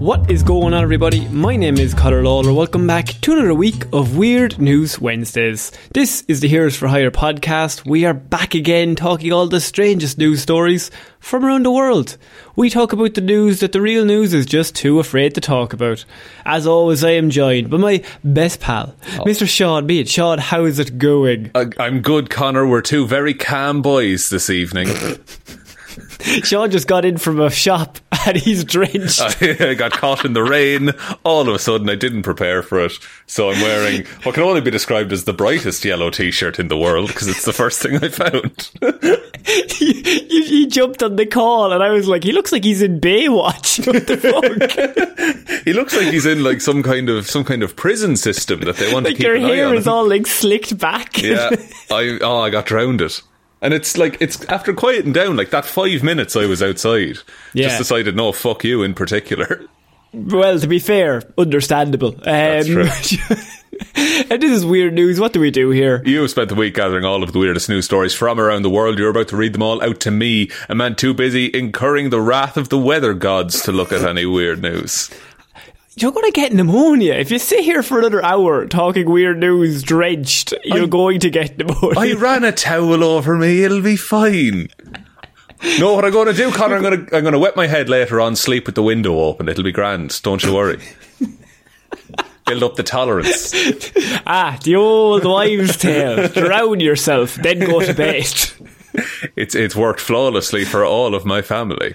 What is going on, everybody? My name is Conor Lawler. Welcome back to another week of Weird News Wednesdays. This is the Heroes for Hire podcast. We are back again talking all the strangest news stories from around the world. We talk about the news that the real news is just too afraid to talk about. As always, I am joined by my best pal, Mr. Sean Beat. Sean, how is it going? Uh, I'm good, Conor. We're two very calm boys this evening. Sean just got in from a shop and he's drenched. I got caught in the rain. All of a sudden, I didn't prepare for it. So I'm wearing what can only be described as the brightest yellow t shirt in the world because it's the first thing I found. he, he jumped on the call and I was like, he looks like he's in Baywatch. What the fuck? he looks like he's in like some kind of some kind of prison system that they want like to keep eye hair is all like slicked back. yeah, I oh I got drowned it. And it's like it's after quieting down, like that five minutes I was outside. Yeah. Just decided, no, fuck you in particular. Well, to be fair, understandable. Um, That's true. and this is weird news. What do we do here? You spent the week gathering all of the weirdest news stories from around the world. You're about to read them all out to me, a man too busy incurring the wrath of the weather gods to look at any weird news. You're going to get pneumonia. If you sit here for another hour talking weird news drenched, you're going to get pneumonia. I ran a towel over me. It'll be fine. No, what I'm going to do, Conor, I'm going to I'm going to wet my head later on, sleep with the window open. It'll be grand. Don't you worry. Build up the tolerance. ah, the old wives' tale. Drown yourself, then go to bed. It's it's worked flawlessly for all of my family.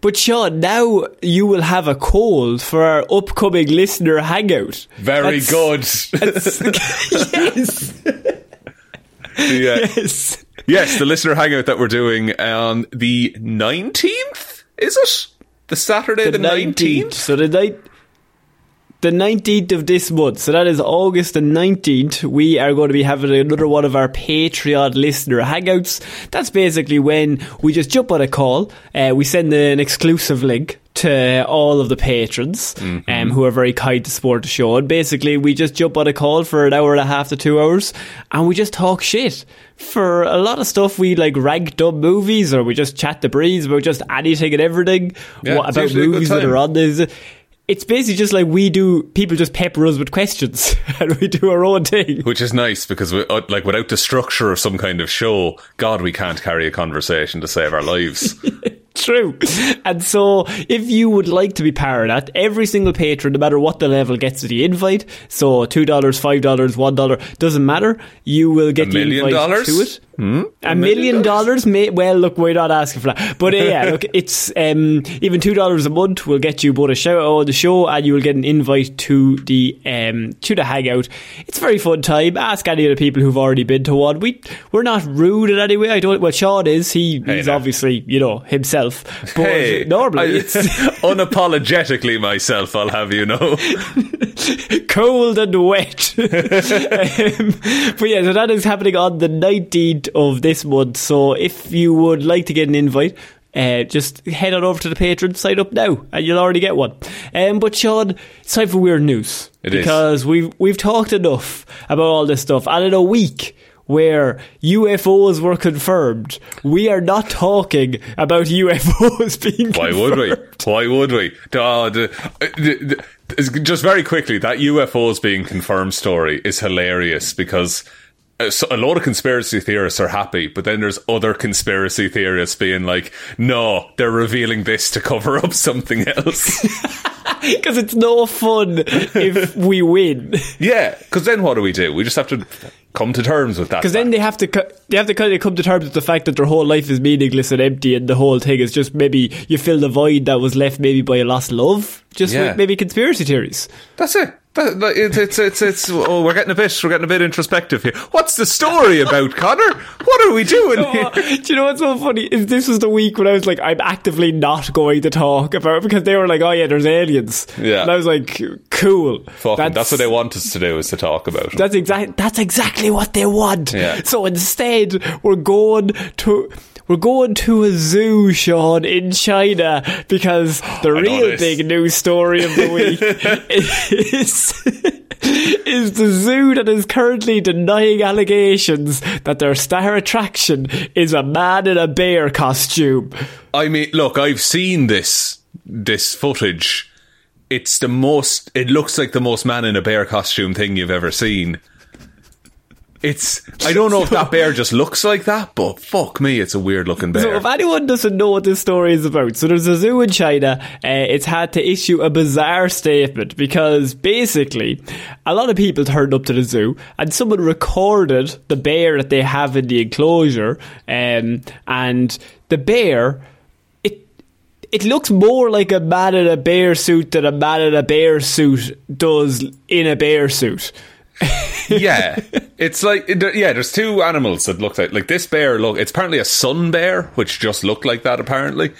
But Sean, now you will have a cold for our upcoming listener hangout. Very That's- good. yes. The, uh, Yes. Yes, the listener hangout that we're doing on the 19th, is it? The Saturday the, 19th? So the night. The 19th of this month, so that is August the 19th, we are going to be having another one of our Patreon listener hangouts. That's basically when we just jump on a call, uh, we send an exclusive link to all of the patrons um, who are very kind to support the show. And basically, we just jump on a call for an hour and a half to two hours and we just talk shit. For a lot of stuff, we like rank dumb movies or we just chat the breeze about just anything and everything. Yeah, what about usually a good movies that are on this? It's basically just like we do. People just pepper us with questions, and we do our own thing. Which is nice because, we, uh, like, without the structure of some kind of show, God, we can't carry a conversation to save our lives. True. And so, if you would like to be part of that, every single patron, no matter what the level, gets the invite. So, $2, $5, $1, doesn't matter. You will get the invite dollars? to it. Hmm? A million dollars? May, well, look, we're not asking for that. But uh, yeah, look, it's um, even $2 a month will get you both a shout out on the show and you will get an invite to the um, to the hangout. It's a very fun time. Ask any of the people who've already been to one. We, we're not rude in any way. I don't, well, Sean is. He, Hey, he's now. obviously, you know, himself. But Hey, normally I- it's unapologetically myself, I'll have you know. cold and wet. um, but yeah, so that is happening on the 19th of this month. So if you would like to get an invite, uh, just head on over to the Patreon, sign up now, and you'll already get one. Um, but Sean, it's time for weird news It is. because we've we've talked enough about all this stuff, and in a week where UFOs were confirmed. We are not talking about UFOs being Why confirmed. would we? Why would we? Oh, the- the- the- just very quickly, that UFOs being confirmed story is hilarious because Uh, so a lot of conspiracy theorists are happy, but then there's other conspiracy theorists being like, no, they're revealing this to cover up something else. Because it's no fun if we win. yeah, because then what do we do? We just have to come to terms with that. Because then they have to co- they have to kind of come to terms with the fact that their whole life is meaningless and empty, and the whole thing is just maybe you fill the void that was left maybe by a lost love, just Yeah. with maybe conspiracy theories. That's it. It's, it's, it's, it's, oh, we're getting a bit, we're getting a bit introspective here. What's the story about, Conor? What are we doing Oh, here? do you know what's so funny? Is this was the week when I was like, I'm actively not going to talk about it because they were like, oh yeah, there's aliens. Yeah. and I was like, cool. Fucking, that's, what they want us to do is to talk about it. That's exactly that's exactly what they want. Yeah. So instead, we're going to we're going to a zoo, Sean, in China because the know real big news story of the week is is the zoo that is currently denying allegations that their star attraction is a man in a bear costume. I mean, look, I've seen this, this footage. It's the most, it looks like the most man in a bear costume thing you've ever seen. It's, I don't know if that bear just looks like that, but fuck me, it's a weird looking bear. So if anyone doesn't know what this story is about, so there's a zoo in China. Uh, it's had to issue a bizarre statement because basically, a lot of people turned up to the zoo and someone recorded the bear that they have in the enclosure, um, and the bear. It it looks more like a man in a bear suit than a man in a bear suit does in a bear suit. yeah, it's like yeah. There's two animals that look like like this bear. Look, it's apparently a sun bear, which just looked like that apparently.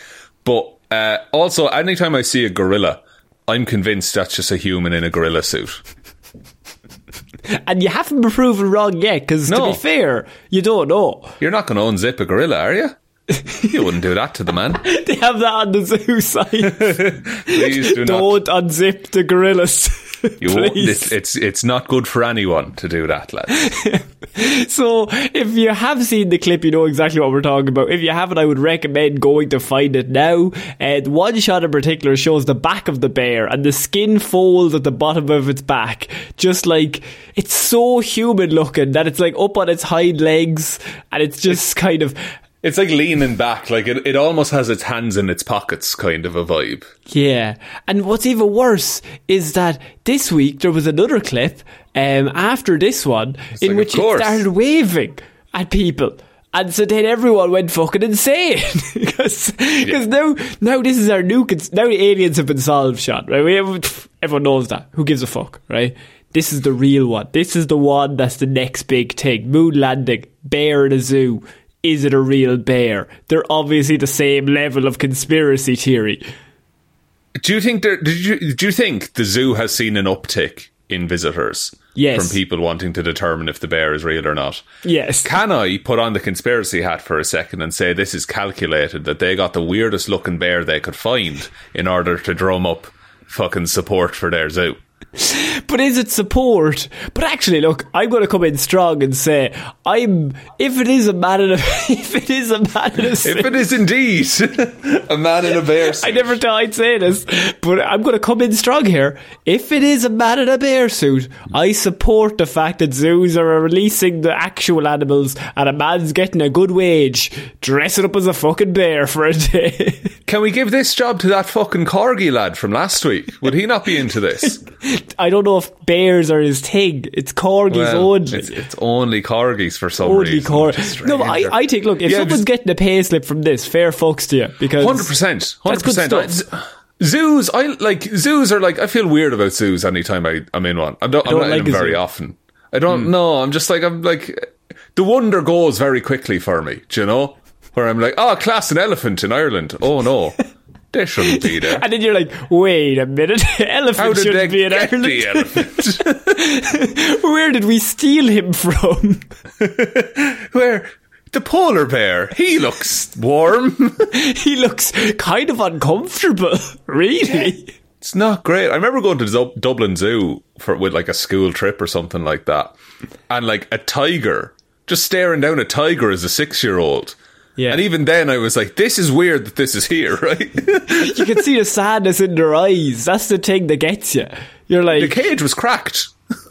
But uh, also, anytime I see a gorilla, I'm convinced that's just a human in a gorilla suit. And you haven't been proven wrong yet, because to No. be fair, you don't know. You're not going to unzip a gorilla, are you? You wouldn't do that to the man. They have that on the zoo site. Please do not. Don't unzip the gorillas. You won't, it's, it's it's not good for anyone to do that, lads. So, if you have seen the clip, you know exactly what we're talking about. If you haven't, I would recommend going to find it now. Uh, one shot in particular shows the back of the bear and the skin folds at the bottom of its back. Just like, it's so human looking that it's like up on its hind legs and it's just kind of, It's like leaning back, like it, it almost has its hands in its pockets, kind of a vibe. Yeah. And what's even worse is that this week there was another clip um, after this one in like, which it started waving at people. And so then everyone went fucking insane because now now this is our new cons- now the aliens have been solved, Sean. Right? We have, everyone knows that. Who gives a fuck, right? This is the real one. This is the one that's the next big thing. Moon landing, bear in a zoo. Is it a real bear? They're obviously the same level of conspiracy theory. Do you think there? Did you do you think the zoo has seen an uptick in visitors? Yes. from people wanting to determine if the bear is real or not. Yes. Can I put on the conspiracy hat for a second and say this is calculated that they got the weirdest looking bear they could find in order to drum up fucking support for their zoo? But is it support? But actually, look, I'm going to come in strong and say I'm. If it is a man in a, if it is a man in a, If it is indeed a man in a bear suit, I never thought I'd say this, but I'm going to come in strong here. If it is a man in a bear suit, I support the fact that zoos are releasing the actual animals and a man's getting a good wage dressing up as a fucking bear for a day. Can we give this job to that fucking corgi lad from last week? Would he not be into this? I don't know if bears are his thing. It's corgis Well, only. It's, it's only corgis for some only reason. cor- No, I. I think, look, if Yeah, someone's just- getting a pay slip from this, fair fucks to you. Because Hundred percent, hundred percent. Zoos, I like zoos are like I feel weird about zoos anytime I, I'm in one. I don't, I'm don't not like in them very zoo. often. I don't hmm. know. I'm just like I'm like the wonder goes very quickly for me. Do you know? Where I'm like, oh, class an elephant in Ireland. Oh no, they shouldn't be there. And then you're like, wait a minute, elephant shouldn't be in get Ireland. the elephant? Where did we steal him from? Where the polar bear? He looks warm. he looks kind of uncomfortable, really. It's not great. I remember going to the Dublin Zoo for with like a school trip or something like that, and like a tiger just staring down a tiger as a six year old. Yeah. And even then, I was like, this is weird that this is here, right? you can see the sadness in their eyes. That's the thing that gets you. You're like. the cage was cracked.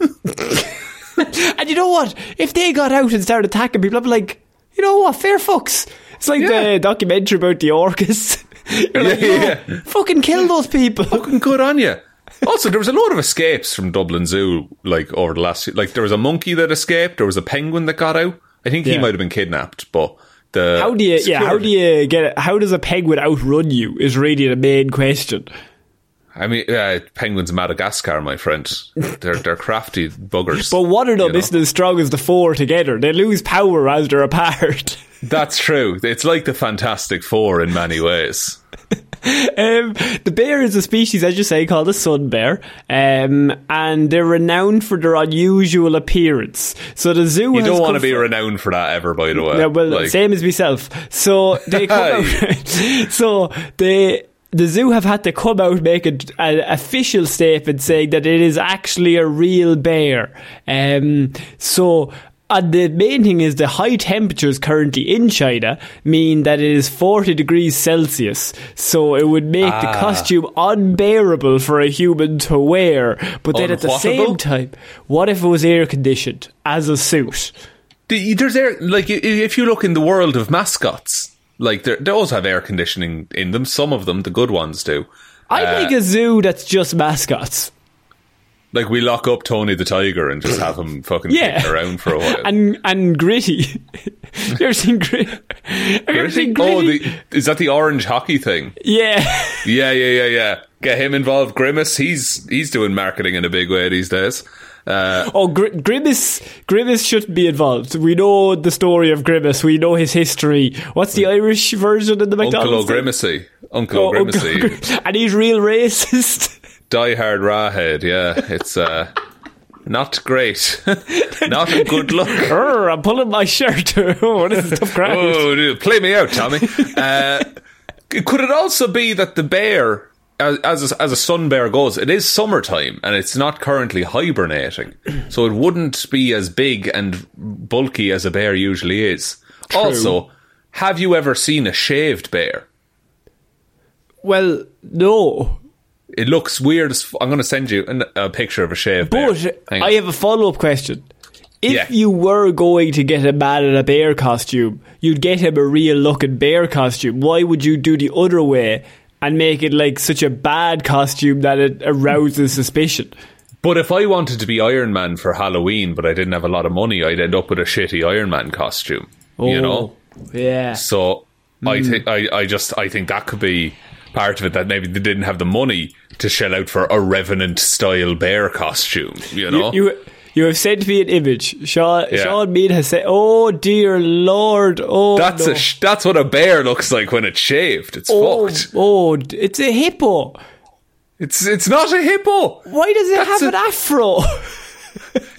and you know what? If they got out and started attacking people, I'd be like, you know what? Fair fucks. It's like Yeah. the documentary about the orcas. You're like, Yeah, fucking kill those people. Fucking good on you. Also, there was a lot of escapes from Dublin Zoo, like over the last. Like there was a monkey that escaped. There was a penguin that got out. I think he might have been kidnapped, but the How do you? Yeah, how do you get? it? How does a penguin outrun you? Is really the main question. I mean, uh, penguins in Madagascar, my friend. They're they're crafty buggers. But one of them isn't as strong as the four together. They lose power as they're apart. That's true. It's like the Fantastic Four in many ways. Um, the bear is a species, as you say, called a sun bear, um, and they're renowned for their unusual appearance. So the zoo You don't want to be renowned for that ever, by the way. Yeah, well, Like, same as myself. So they come out. so they. The zoo have had to come out make an official statement saying that it is actually a real bear. Um, so and the main thing is the high temperatures currently in China mean that it is 40 degrees Celsius. So it would make the Ah. costume unbearable for a human to wear. But then at the same time, what if it was air conditioned as a suit? There's air, like if you look in the world of mascots, like always have air conditioning in them. Some of them, the good ones, do. I Uh, like a zoo that's just mascots. Like we lock up Tony the Tiger and just have him fucking Yeah. around for a while. And and gritty. you ever seen gritty? Have you ever seen oh, the, is that the orange hockey thing? yeah. Yeah, yeah, yeah, yeah. Get him involved. Grimace, he's he's doing marketing in a big way these days. Uh, Oh, Gr- Grimace. Grimace shouldn't be involved. We know the story of Grimace. We know his history. What's the Irish version of the Uncle McDonald's? thing? O'Grimacy. Uncle Oh, Uncle O'Grimacy. And he's real racist. Die Hard Rawhead, yeah. It's uh, not great. not a good look. Urgh, I'm pulling my shirt. oh, this is tough crowd. Oh, dude, play me out, Tommy. Uh, could it also be that the bear, as as a, as a sun bear goes, it is summertime and it's not currently hibernating, so it wouldn't be as big and bulky as a bear usually is. Also, have you ever seen a shaved bear? Well, no. It looks weird. As f- I'm going to send you an, a picture of a shaved bear. But I have a follow up question. If Yeah. you were going to get a man in a bear costume, you'd get him a real looking bear costume. Why would you do the other way and make it like such a bad costume that it arouses suspicion? But if I wanted to be Iron Man for Halloween, but I didn't have a lot of money, I'd end up with a shitty Iron Man costume. You know. Oh, Yeah. So I hmm. think I, I just I think that could be part of it that maybe they didn't have the money to shell out for a revenant style bear costume. You know, You, you you have sent me an image. Sean Yeah. Shaun Meighan has said, "Oh dear Lord! Oh that's no. a sh- that's what a bear looks like when it's shaved. It's oh, fucked. oh, it's a hippo. It's it's not a hippo. Why does it That's have a- an afro?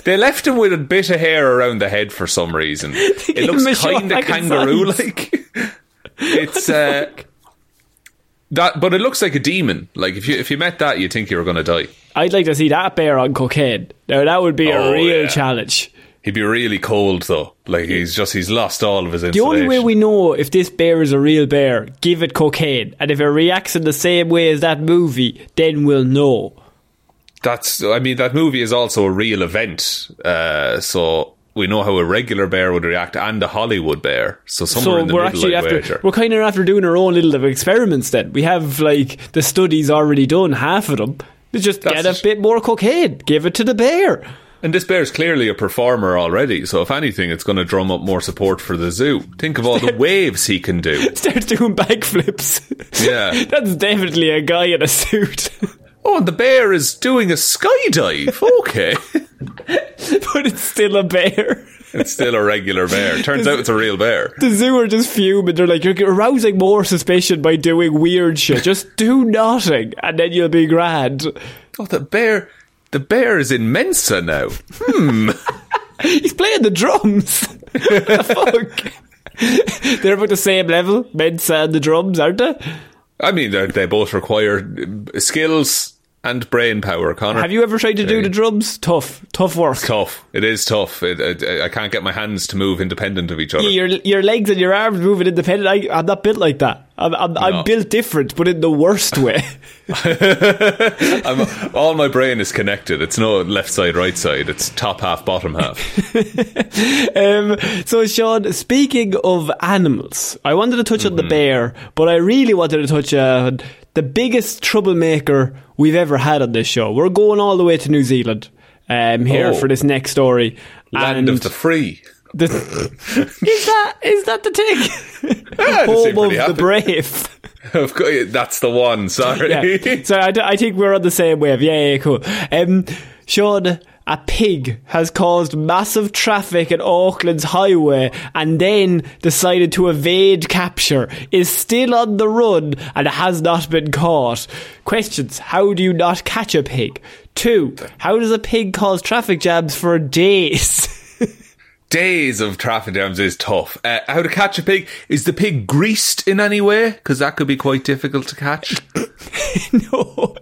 They left him with a bit of hair around the head for some reason. It gave him a looks kind of kangaroo like. It's uh, that, but it looks like a demon. Like if you if you met that, you'd think you were going to die. I'd like to see that bear on cocaine. Now that would be Oh, a real yeah. challenge. He'd be really cold though. Like he's just he's lost all of his The only way we know if this bear is a real bear, give it cocaine, and if it reacts in the same way as that movie, then we'll know. That's I mean that movie is also a real event. Uh, so we know how a regular bear would react and a Hollywood bear. So somewhere so in the we're middle actually I'd after we're kind of after doing our own little experiments. Then we have like the studies already done, half of them. They just That's get a it. bit more cocaine, give it to the bear. And this bear's clearly a performer already, so if anything, it's going to drum up more support for the zoo. Think of all the waves he can do. Starts doing backflips. Yeah. that's definitely a guy in a suit. Oh, and the bear is doing a skydive. Okay. but it's still a bear. it's still a regular bear. Turns out it's a real bear. The zoo are just fuming. They're like, you're arousing more suspicion by doing weird shit. Just do nothing, and then you'll be grand. Oh, the bear. The bear is in Mensa now. Hmm. He's playing the drums. what the fuck? They're about the same level, Mensa and the drums, aren't they? I mean, they both require uh, skills, and brain power, Conor. Have you ever tried to do the drums? Tough, tough work. tough. It is tough. It, it, I can't get my hands to move independent of each other. Your your legs and your arms moving independent. I, I'm not built like that. I'm I'm, I'm built different, but in the worst way. I'm, all my brain is connected. It's no left side, right side. It's top half, bottom half. um, so, Sean, speaking of animals, I wanted to touch on Mm-hmm. the bear, but I really wanted to touch on the biggest troublemaker we've ever had on this show. We're going all the way to New Zealand um, here Oh. for this next story. Land And of the free. the- is that is that the thing? I'd Home of pretty the brave. Of course, that's the one. Sorry. yeah. So I think we're on the same wave. Yeah, yeah, cool. Um, Sean, a pig has caused massive traffic at Auckland's highway and then decided to evade capture, is still on the run and has not been caught. Questions. How do you not catch a pig? Two. How does a pig cause traffic jams for days? Days of traffic jams is tough. Uh, how to catch a pig? Is the pig greased in any way? Because that could be quite difficult to catch. no.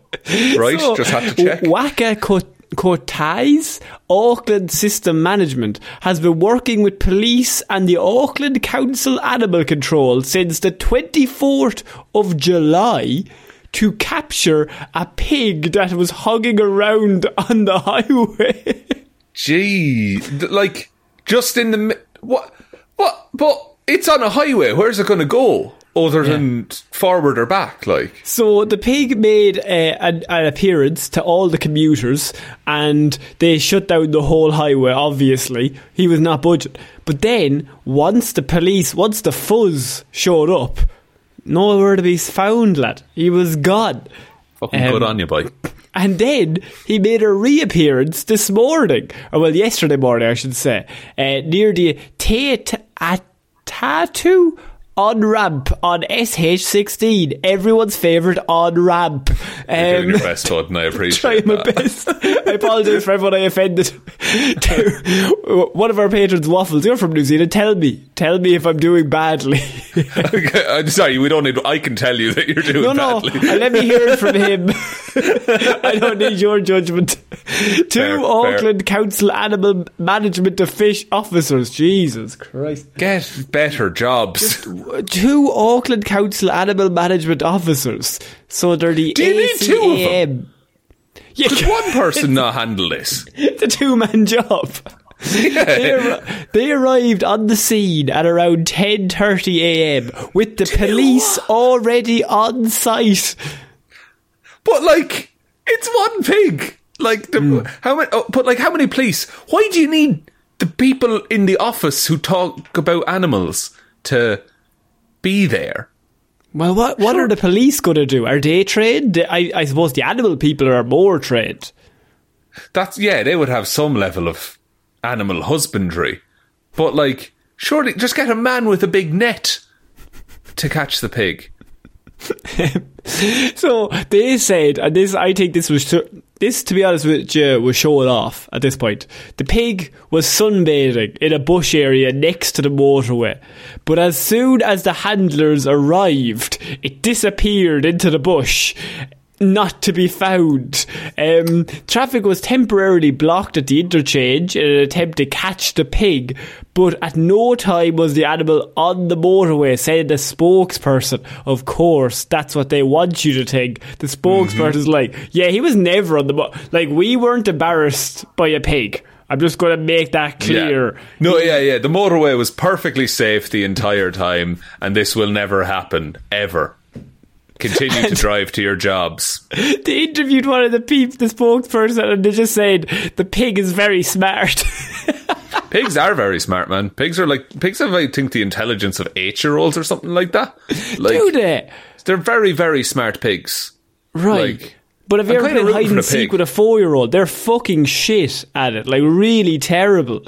Right, just had to check. Waka Kot- Kotahi's Auckland System Management has been working with police and the Auckland Council Animal Control since the 24th of July to capture a pig that was hogging around on the highway. Gee, like just in the what? What? But it's on a highway. Where's it going to go? Other than forward or back? Like So the pig made uh, an, an appearance to all the commuters, and they shut down the whole highway. Obviously, he was not budging. But then, once the police, once the fuzz showed up, nowhere to be found, lad. He was gone. fucking Um, good on you, boy. And then he made a reappearance this morning, or well, yesterday morning, I should say, uh, near the Te Atatū on ramp on SH16, everyone's favourite on ramp. You're doing your Um, best, bud, and I appreciate Trying my that. best. I apologise for everyone I offended. One of our patrons, Waffles, you're from New Zealand. Tell me, tell me if I'm doing badly. I'm sorry, we don't need. I can tell you that you're doing No, no. badly. uh, Let me hear it from him. I don't need your judgment. Two Fair, Auckland Council Animal Management of Fish officers. Jesus Christ. Get better jobs. Two Auckland Council Animal Management officers. So they're the Do you need two of them? ACAM. Yeah, Could one person not handle this? it's a two man job. They, arri- they arrived on the scene at around 10.30 a.m. with the police already on site. But like, it's one pig. Like, the, Hmm. how many? Oh, but like, how many police? Why do you need the people in the office who talk about animals to be there? Well, what what are the police going to do? Are they trained? I, I suppose the animal people are more trained. That's yeah, they would have some level of animal husbandry, but like, surely just get a man with a big net to catch the pig. So they said, and this I think this was to, this to be honest with you was showing off at this point. The pig was sunbathing in a bush area next to the motorway, but as soon as the handlers arrived, it disappeared into the bush. Not to be found. Um, traffic was temporarily blocked at the interchange in an attempt to catch the pig, but at no time was the animal on the motorway, said the spokesperson. Of course, that's what they want you to think. The spokesperson's like, yeah, he was never on the mo- like we weren't embarrassed by a pig. I'm just going to make that clear. Yeah. No, yeah, yeah. The motorway was perfectly safe the entire time, and this will never happen ever. Continue to drive to your jobs. They interviewed one of the peeps, the spokesperson, and they just said the pig is very smart. Pigs are very smart, man. Pigs are like pigs have, I think, the intelligence of eight-year-olds or something like that. Like, Do they? They're very, very smart pigs. Right. Like, but if you ever played hide and seek pig. with a four year old? They're fucking shit at it. Like, really terrible.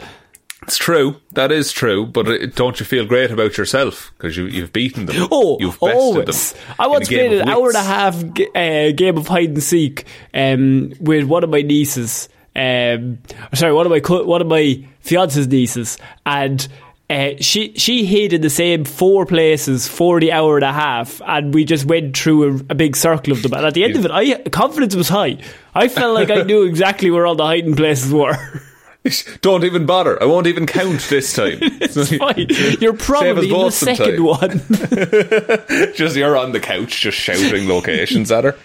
It's true. That is true. But it, don't you feel great about yourself because you, you've beaten them? Oh, you've bested always. them. I once played an hour and a half g- uh, game of hide and seek um, with one of my nieces. Um, sorry, one of my co- one of my fiance's nieces, and Uh, she she hid in the same four places for the hour and a half, and we just went through a, a big circle of them. And at the end of it, I confidence was high. I felt like I knew exactly where all the hiding places were. Don't even bother. I won't even count this time. it's fine. You're probably in the second one. just you're on the couch, just shouting locations at her.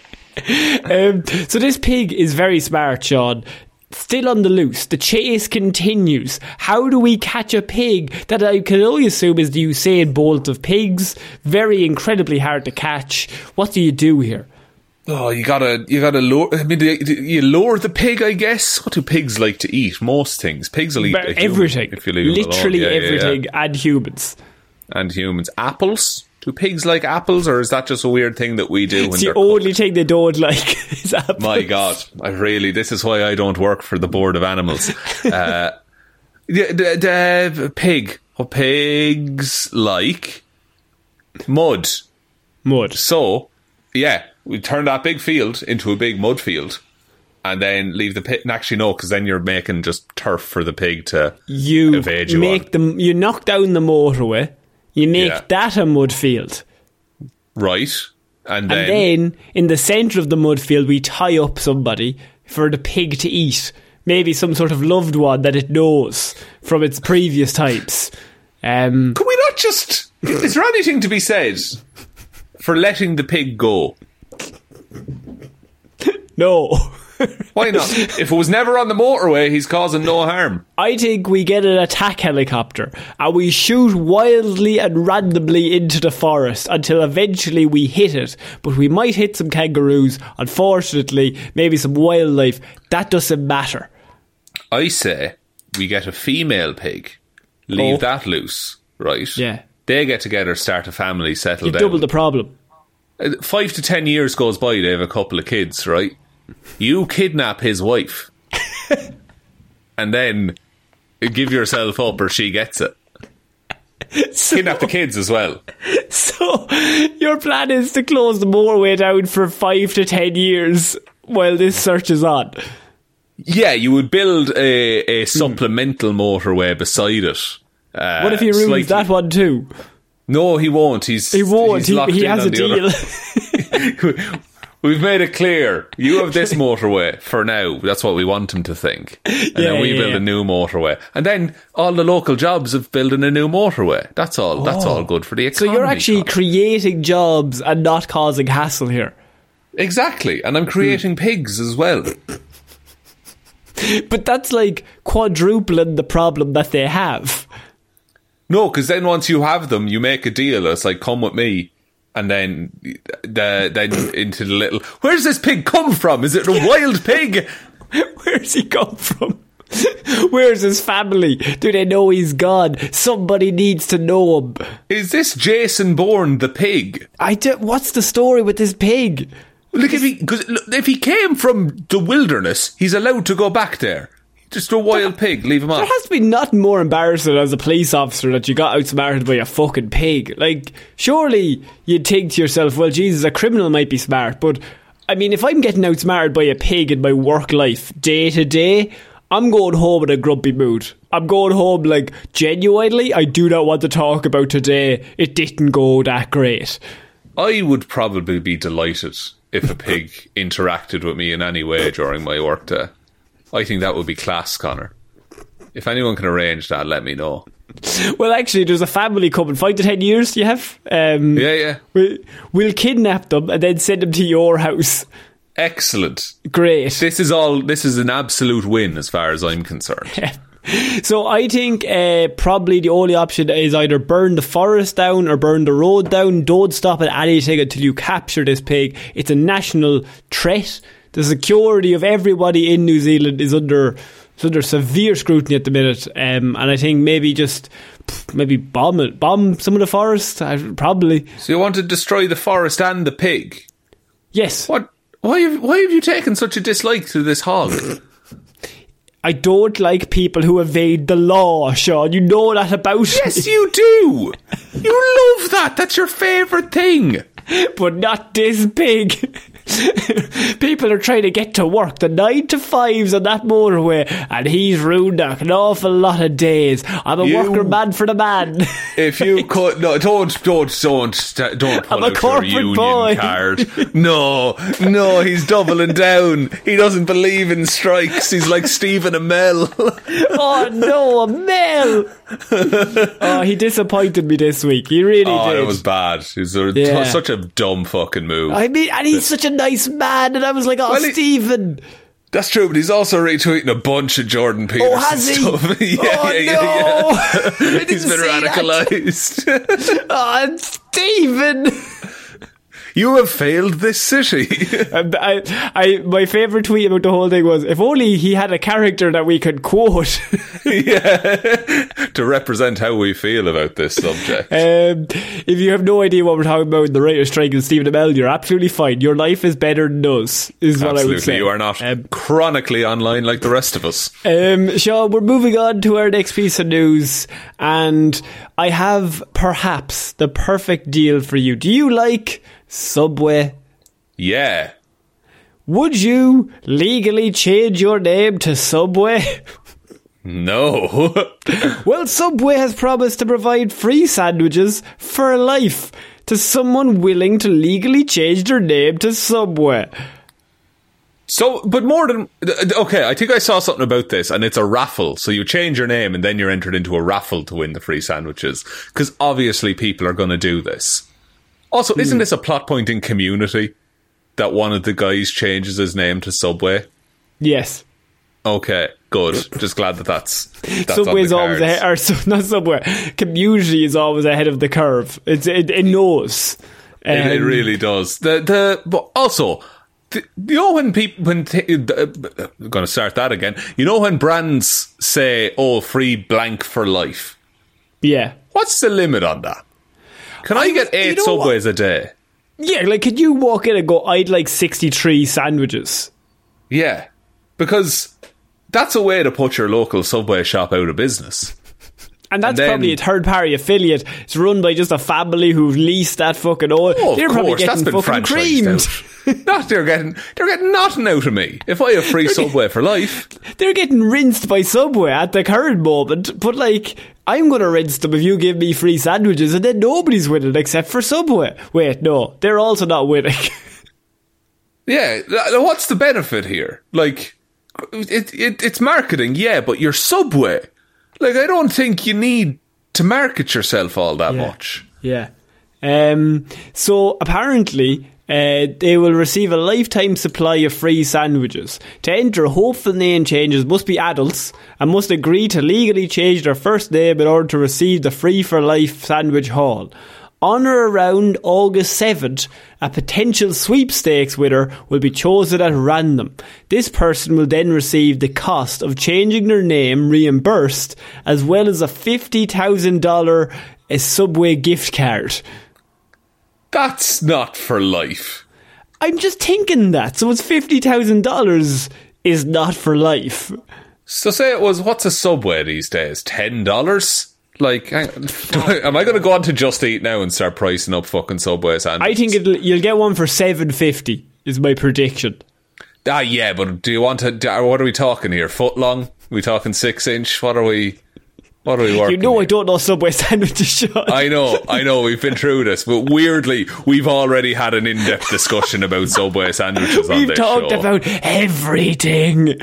Um, so this pig is very smart, Sean. Still on the loose. The chase continues. How do we catch a pig that I can only assume is the Usain Bolt of pigs? Very incredibly hard to catch. What do you do here? Oh, you gotta, you gotta lower. I mean, you lower the pig, I guess. What do pigs like to eat? Most things. Pigs will eat everything. if you leave literally yeah, everything, yeah, yeah. and humans. And humans. Apples. Do pigs like apples, or is that just a weird thing that we do? It's the only cooked? thing they don't like is apples. My God, I really. This is why I don't work for the board of animals. uh, the, the, the pig. What pigs like? Mud. Mud. So, yeah we turn that big field into a big mud field and then leave the pig. Actually, no, because then you're making just turf for the pig to you evade you make on. them. You knock down the motorway. You make yeah. that a mud field, right? And then, and then in the centre of the mud field, we tie up somebody for the pig to eat. Maybe some sort of loved one that it knows from its previous types. Um, Could we not just? is there anything to be said for letting the pig go? No. Why not? If it was never on the motorway, he's causing no harm. I think we get an attack helicopter and we shoot wildly and randomly into the forest until eventually we hit it. But we might hit some kangaroos, unfortunately, maybe some wildlife. That doesn't matter. I say we get a female pig, leave oh. that loose, right? Yeah. They get together, start a family, settle you down. double the problem. Uh, five to ten years goes by, they have a couple of kids, right? You kidnap his wife, and then give yourself up, or she gets it. So, kidnap the kids as well. So your plan is to close the motorway down for five to ten years while this search is on. Yeah, you would build a, a supplemental mm. motorway beside it. Uh, what if he ruins that one too? No, he won't. He's he won't. He's he, he has a deal. We've made it clear. You have this motorway for now. That's what we want him to think. And yeah, then we yeah, build yeah. a new motorway. And then all the local jobs of building a new motorway. That's all. Oh. That's all good for the economy. So you're actually creating jobs and not causing hassle here. Exactly. And I'm creating hmm. pigs as well. but that's like quadrupling the problem that they have. No, because then once you have them, you make a deal. It's like, come with me. And then, the, then into the little. Where's this pig come from? Is it a wild pig? Where's he come from? Where's his family? Do they know he's gone? Somebody needs to know him. Is this Jason Bourne the pig? I do, what's the story with this pig? Look, if he cause, if he came from the wilderness, he's allowed to go back there. Just a wild pig, leave him on. There has to be nothing more embarrassing as a police officer that you got outsmarted by a fucking pig. Like, surely you'd think to yourself, well, Jesus, a criminal might be smart, but I mean, if I'm getting outsmarted by a pig in my work life day to day, I'm going home in a grumpy mood. I'm going home like, genuinely, I do not want to talk about today. It didn't go that great. I would probably be delighted if a pig interacted with me in any way during my workday. I think that would be class, Conor. If anyone can arrange that, let me know. Well, actually, there's a family coming. Five to ten years, you have? Um, yeah, yeah. We'll, we'll kidnap them and then send them to your house. Excellent. Great. This is all. This is an absolute win as far as I'm concerned. so I think uh, probably the only option is either burn the forest down or burn the road down. Don't stop at anything until you capture this pig. It's a national threat the security of everybody in New Zealand is under is under severe scrutiny at the minute, um, and I think maybe just maybe bomb it, bomb some of the forest, I, probably. So you want to destroy the forest and the pig? Yes. What? Why? Have, why have you taken such a dislike to this hog? I don't like people who evade the law, Sean. You know that about Yes, me. you do. You love that. That's your favourite thing. but not this pig. People are trying to get to work, the nine to fives on that motorway, and he's ruined an awful lot of days. I'm a You- worker man for the man. If you could, no, don't, don't, don't, don't pull I'm a out your corporate union boy. card. No, no, he's doubling down. He doesn't believe in strikes. He's like Stephen Amell. oh no, a Mel! oh, he disappointed me this week. He really Oh, did. it was bad. It was a, Yeah. such a dumb fucking move. I mean, and he's such a nice man, and I was like, oh, Well, Stephen. That's true, but he's also retweeting a bunch of Jordan oh, Peterson Oh, has he? stuff. yeah, oh, yeah, no! yeah, yeah. He's been radicalized. Oh, Stephen. You have failed this city. And I, I, my favorite tweet about the whole thing was, if only he had a character that we could quote. yeah, to represent how we feel about this subject. Um, if you have no idea what we're talking about in the writer's strike and Stephen Amell, you're absolutely fine. Your life is better than us, is what I would say. you are not Um, chronically online like the rest of us. Um, Sean, we're moving on to our next piece of news, and I have perhaps the perfect deal for you. Do you like Subway? Yeah. Would you legally change your name to Subway? No. well, Subway has promised to provide free sandwiches for life to someone willing to legally change their name to Subway. so, but more than okay, I think I saw something about this, and it's a raffle. So you change your name, and then you're entered into a raffle to win the free sandwiches. Because obviously, people are going to do this. Also, isn't this a plot point in Community that one of the guys changes his name to Subway? Yes. Okay, good. Just glad that that's, that's Subway's always ahead, or so, not Subway. Community is always ahead of the curve. It's it, it knows. It, it Um, really does. The the but also. the- You know when people when t- uh, I'm going to start that again. You know when brands say, "Oh, free blank for life." Yeah, What's the limit on that? Can I, I get was- you eight know what? subways a day? yeah. Like, could you walk in and go? I'd like sixty three sandwiches. Yeah, because that's a way to put your local subway shop out of business. And that's And then- probably a third party affiliate. It's run by just a family who've leased that fucking oil. Oh, They're probably course, getting fucking creamed. Not they're getting they're getting nothing out of me. If I have free subway for life, They're getting rinsed by Subway at the current moment. But like, I'm going to rinse them if you give me free sandwiches, and then nobody's winning except for Subway. Wait, no, they're also not winning. Yeah, what's the benefit here? Like, it, it it's marketing, yeah, but your Subway. Like, I don't think you need to market yourself all that Yeah. much. Yeah. Um, so apparently, uh, they will receive a lifetime supply of free sandwiches. To enter, hopeful name changes must be adults and must agree to legally change their first name in order to receive the free for life sandwich haul. On or around August 7th, a potential sweepstakes winner will be chosen at random. This person will then receive the cost of changing their name reimbursed, as well as a $50,000 a eh, Subway gift card. That's not for life. I'm just thinking that. So it's $50,000 is not for life. So say it was what's a Subway these days? Ten dollars? Like, hang- am I going to go on to Just Eat now and start pricing up fucking Subway sandwiches? I think it'll, you'll get one for 750 is my prediction. Ah, yeah, but do you want to? do- What are we talking here? Foot long? we talking six inch? What are we? What are we working? You know here? I don't know Subway sandwiches, Sean. I know, I know, we've been through this, but weirdly, we've already had an in-depth discussion about Subway sandwiches on We've this talked show. about everything.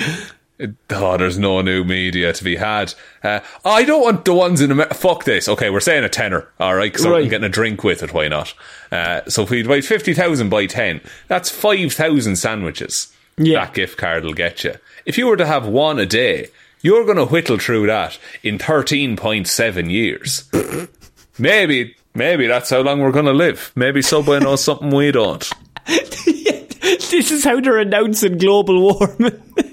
Oh, there's no new media to be had. Uh, I don't want the ones in America. Fuck this. Okay, we're saying a tenner, all right, because Right. I'm getting a drink with it. Why not? Uh, so if we divide fifty thousand by ten, that's five thousand sandwiches. Yeah. that gift card will get you. If you were to have one a day, you're going to whittle through that in thirteen point seven years. maybe, maybe that's how long we're going to live. Maybe Subway knows something we don't. this is how they're announcing global warming.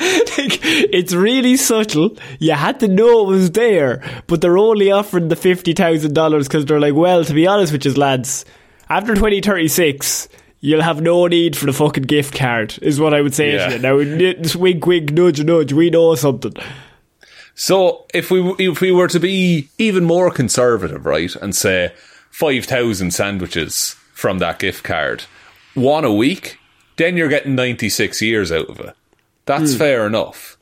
like, it's really subtle. You had to know it was there, but they're only offering the fifty thousand dollars because they're like, well, to be honest with you, lads, after twenty thirty six. You'll have no need for the fucking gift card, is what I would say Yeah. to you. Now, wink, wink, nudge, nudge. We know something. So if we if we were to be even more conservative, right, and say five thousand sandwiches from that gift card, one a week, then you're getting 96 years out of it. That's hmm. fair enough.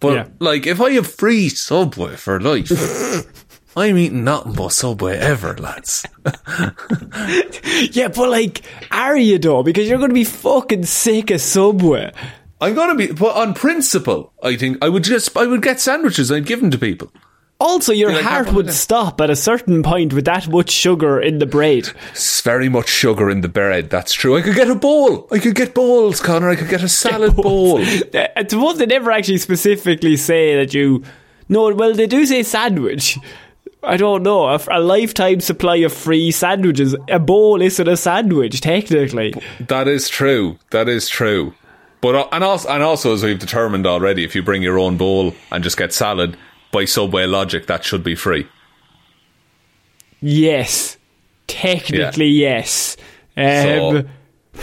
But Yeah. like, if I have free Subway for life, I'm eating nothing but Subway ever, lads. Yeah, but like, are you though? Because you're going to be fucking sick of Subway. I'm gonna be, but on principle, I think I would just, I would get sandwiches and I'd give them to people. Also, your like, heart would stop at a certain point with that much sugar in the bread. It's very much sugar in the bread. That's true. I could get a bowl. I could get bowls, Conor. I could get a salad bowl. Uh, I suppose they never actually specifically say that you. No, well, they do say sandwich. I don't know. A, a lifetime supply of free sandwiches. A bowl isn't a sandwich, technically. That is true. That is true. But uh, and also and also as we've determined already, if you bring your own bowl and just get salad by Subway logic, that should be free. Yes. Technically, yes. Um, So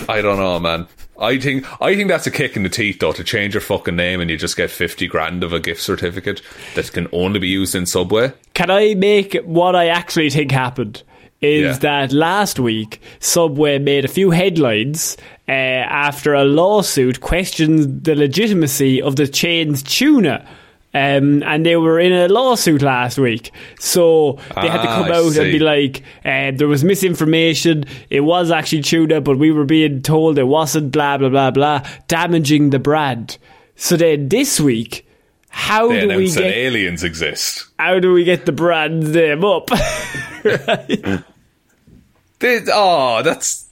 I don't know, man. I think I think that's a kick in the teeth though to change your fucking name and you just get fifty grand of a gift certificate that can only be used in Subway. Can I make what I actually think happened? Is Yeah. that last week Subway made a few headlines uh, after a lawsuit questioned the legitimacy of the chain's tuna. Um, and they were in a lawsuit last week, so they had to Ah, come I out and be like, uh, "There was misinformation. It was actually tuna, but we were being told it wasn't." Blah blah blah blah, damaging the brand. So then this week, how They do we get aliens exist. how do we get the brand name up? They, oh, that's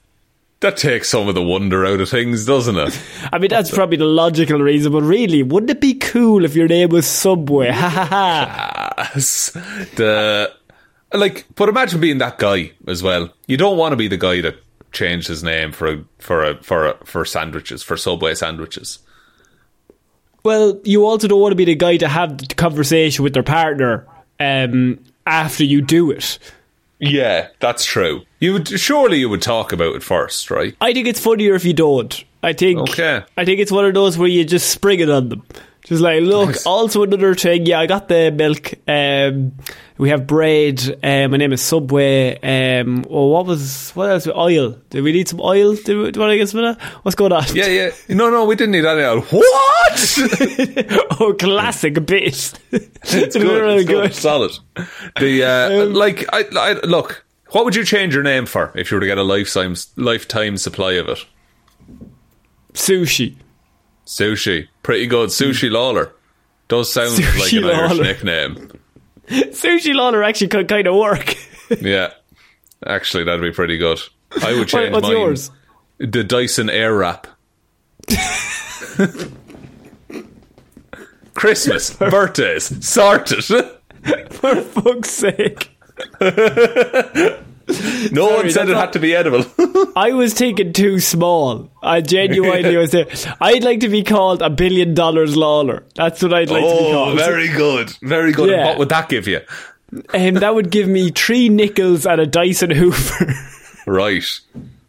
that takes some of the wonder out of things, doesn't it? I mean, that's probably the logical reason, but really, wouldn't it be cool if your name was Subway? Ha ha ha. the like, but imagine being that guy as well. You don't want to be the guy that changed his name for a, for a, for a, for sandwiches for Subway sandwiches. Well, you also don't want to be the guy to have the conversation with their partner um, after you do it. Yeah, that's true. You would surely you would talk about it first, right? I think it's funnier if you don't. I think. Okay. I think it's one of those where you just spring it on them. Just like, look, Nice. also another thing. Yeah, I got the milk. Um, we have bread. Um, my name is Subway. Um, oh, what was what else? Oil. Do we need some oil? We, do you want to get some of that? What's going on? Yeah, yeah. No, no, we didn't need any oil. What? oh, classic bit. it's good. really it's good. Solid. The uh, like, I, I look. What would you change your name for if you were to get a lifetime lifetime supply of it? Sushi. Sushi, pretty good. Sushi Lawler does sound like Sushi an Irish nickname. Sushi Lawler actually could kind of work. Yeah, actually, that'd be pretty good. I would change what's mine. yours? The Dyson Air Wrap. Christmas, birthdays, sorted. For fuck's sake. No one said it not- had to be edible. I was taken too small. I genuinely was there. I'd like to be called a billion dollars Lawler. That's what I'd like to be oh, called. very good, very good. And Yeah. what would that give you? Um, that would give me three nickels and a Dyson Hoover. Right.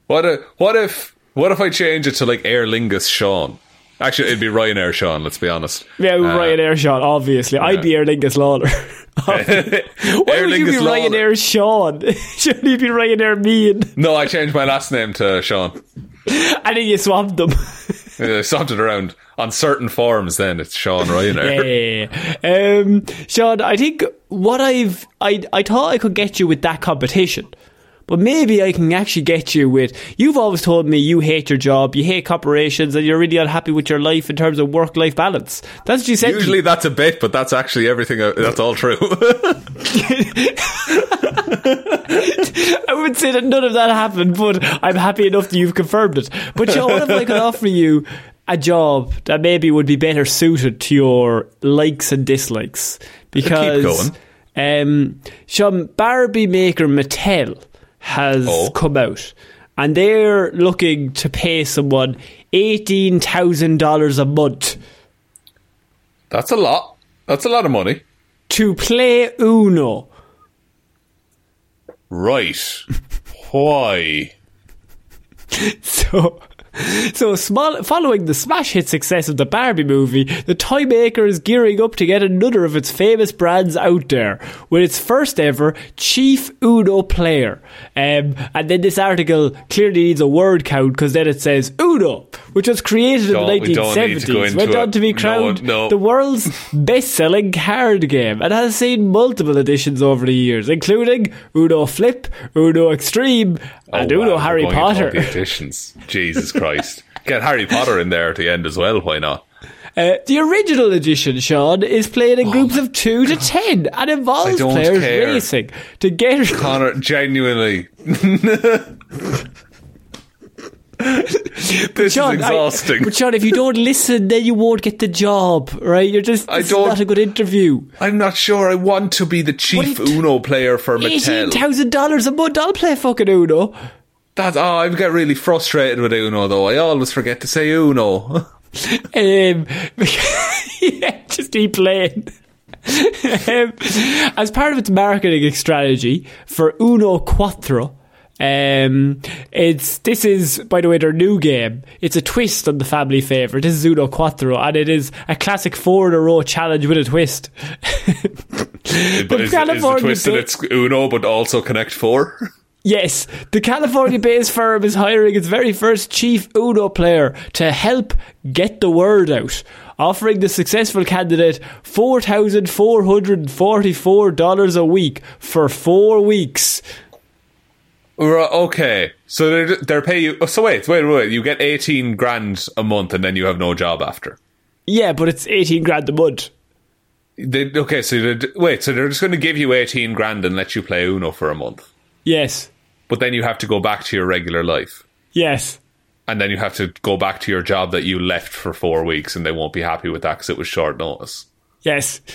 What if? What if? What if I change it to like Aer Lingus Shaun? Actually, it'd be Ryanair Shaun. Let's be honest. yeah, Uh, Ryanair Shaun, obviously. I'd be Aer Lingus Lawler. Why Aer would you be Lawler. Ryanair Shaun? Shouldn't you be Ryanair Meighan? No, I changed my last name to Shaun. And then you swapped them. I swapped it around on certain forms. Then it's Shaun Ryanair. Yeah. Um, Shaun, I think what I've I I thought I could get you with that competition. But maybe I can actually get you with. You've always told me you hate your job, you hate corporations, and you're really unhappy with your life in terms of work life balance. That's what you said. to. Usually that's a bit, but that's actually everything. uh, That's all true. I would say that none of that happened, but I'm happy enough that you've confirmed it. But Shaun, what if I could offer you a job that maybe would be better suited to your likes and dislikes? Because, um, Shaun, Barbie maker Mattel has Oh. come out, and they're looking to pay someone eighteen thousand dollars a month that's a lot. That's a lot of money. to play Uno. Right. Why? So So, small, following the smash hit success of the Barbie movie, the toy maker is gearing up to get another of its famous brands out there with its first ever Chief Uno player. Um, and then this article clearly needs a word count because then it says Uno, which was created Don't- in the don't need to go 1970s, went on to be crowned no. the world's best-selling card game and has seen multiple editions over the years, including Uno Flip, Uno Extreme, and Oh, Uno wow, Harry into all Potter. Editions. Jesus Christ. Get Harry Potter in there at the end as well. Why not? Uh, the original edition, Shaun, is played in groups of two to ten and involves I players care. racing to get. Conor, genuinely. this Shaun, is I- exhausting. but Shaun, if you don't listen, then you won't get the job, right? You're just. I don't- not a good interview. I'm not sure I want to be the chief Uno player for Eighteen Mattel. thousand dollars a month. I'll play fucking Uno. That, oh, I get really frustrated with Uno though. I always forget to say Uno. Um, yeah, just keep playing. um, as part of its marketing strategy for Uno Quattro, um, it's this is by the way their new game. It's a twist on the family favorite. This is Uno Quattro, and it is a classic four in a row challenge with a twist. but is, is the California twist that ba- it's Uno but also Connect Four? Yes, the California based firm is hiring its very first chief Uno player to help get the word out, offering the successful candidate $4,444 a week for four weeks. Okay, so they're they're pay you. oh, So wait, wait, wait. You get eighteen grand a month, and then you have no job after. Yeah, but it's 18 grand a month. They, okay, so wait, so they're just going to give you eighteen grand and let you play Uno for a month, Yes, but then you have to go back to your regular life, yes. and then you have to go back to your job that you left for four weeks, and they won't be happy with that because it was short notice. Yes.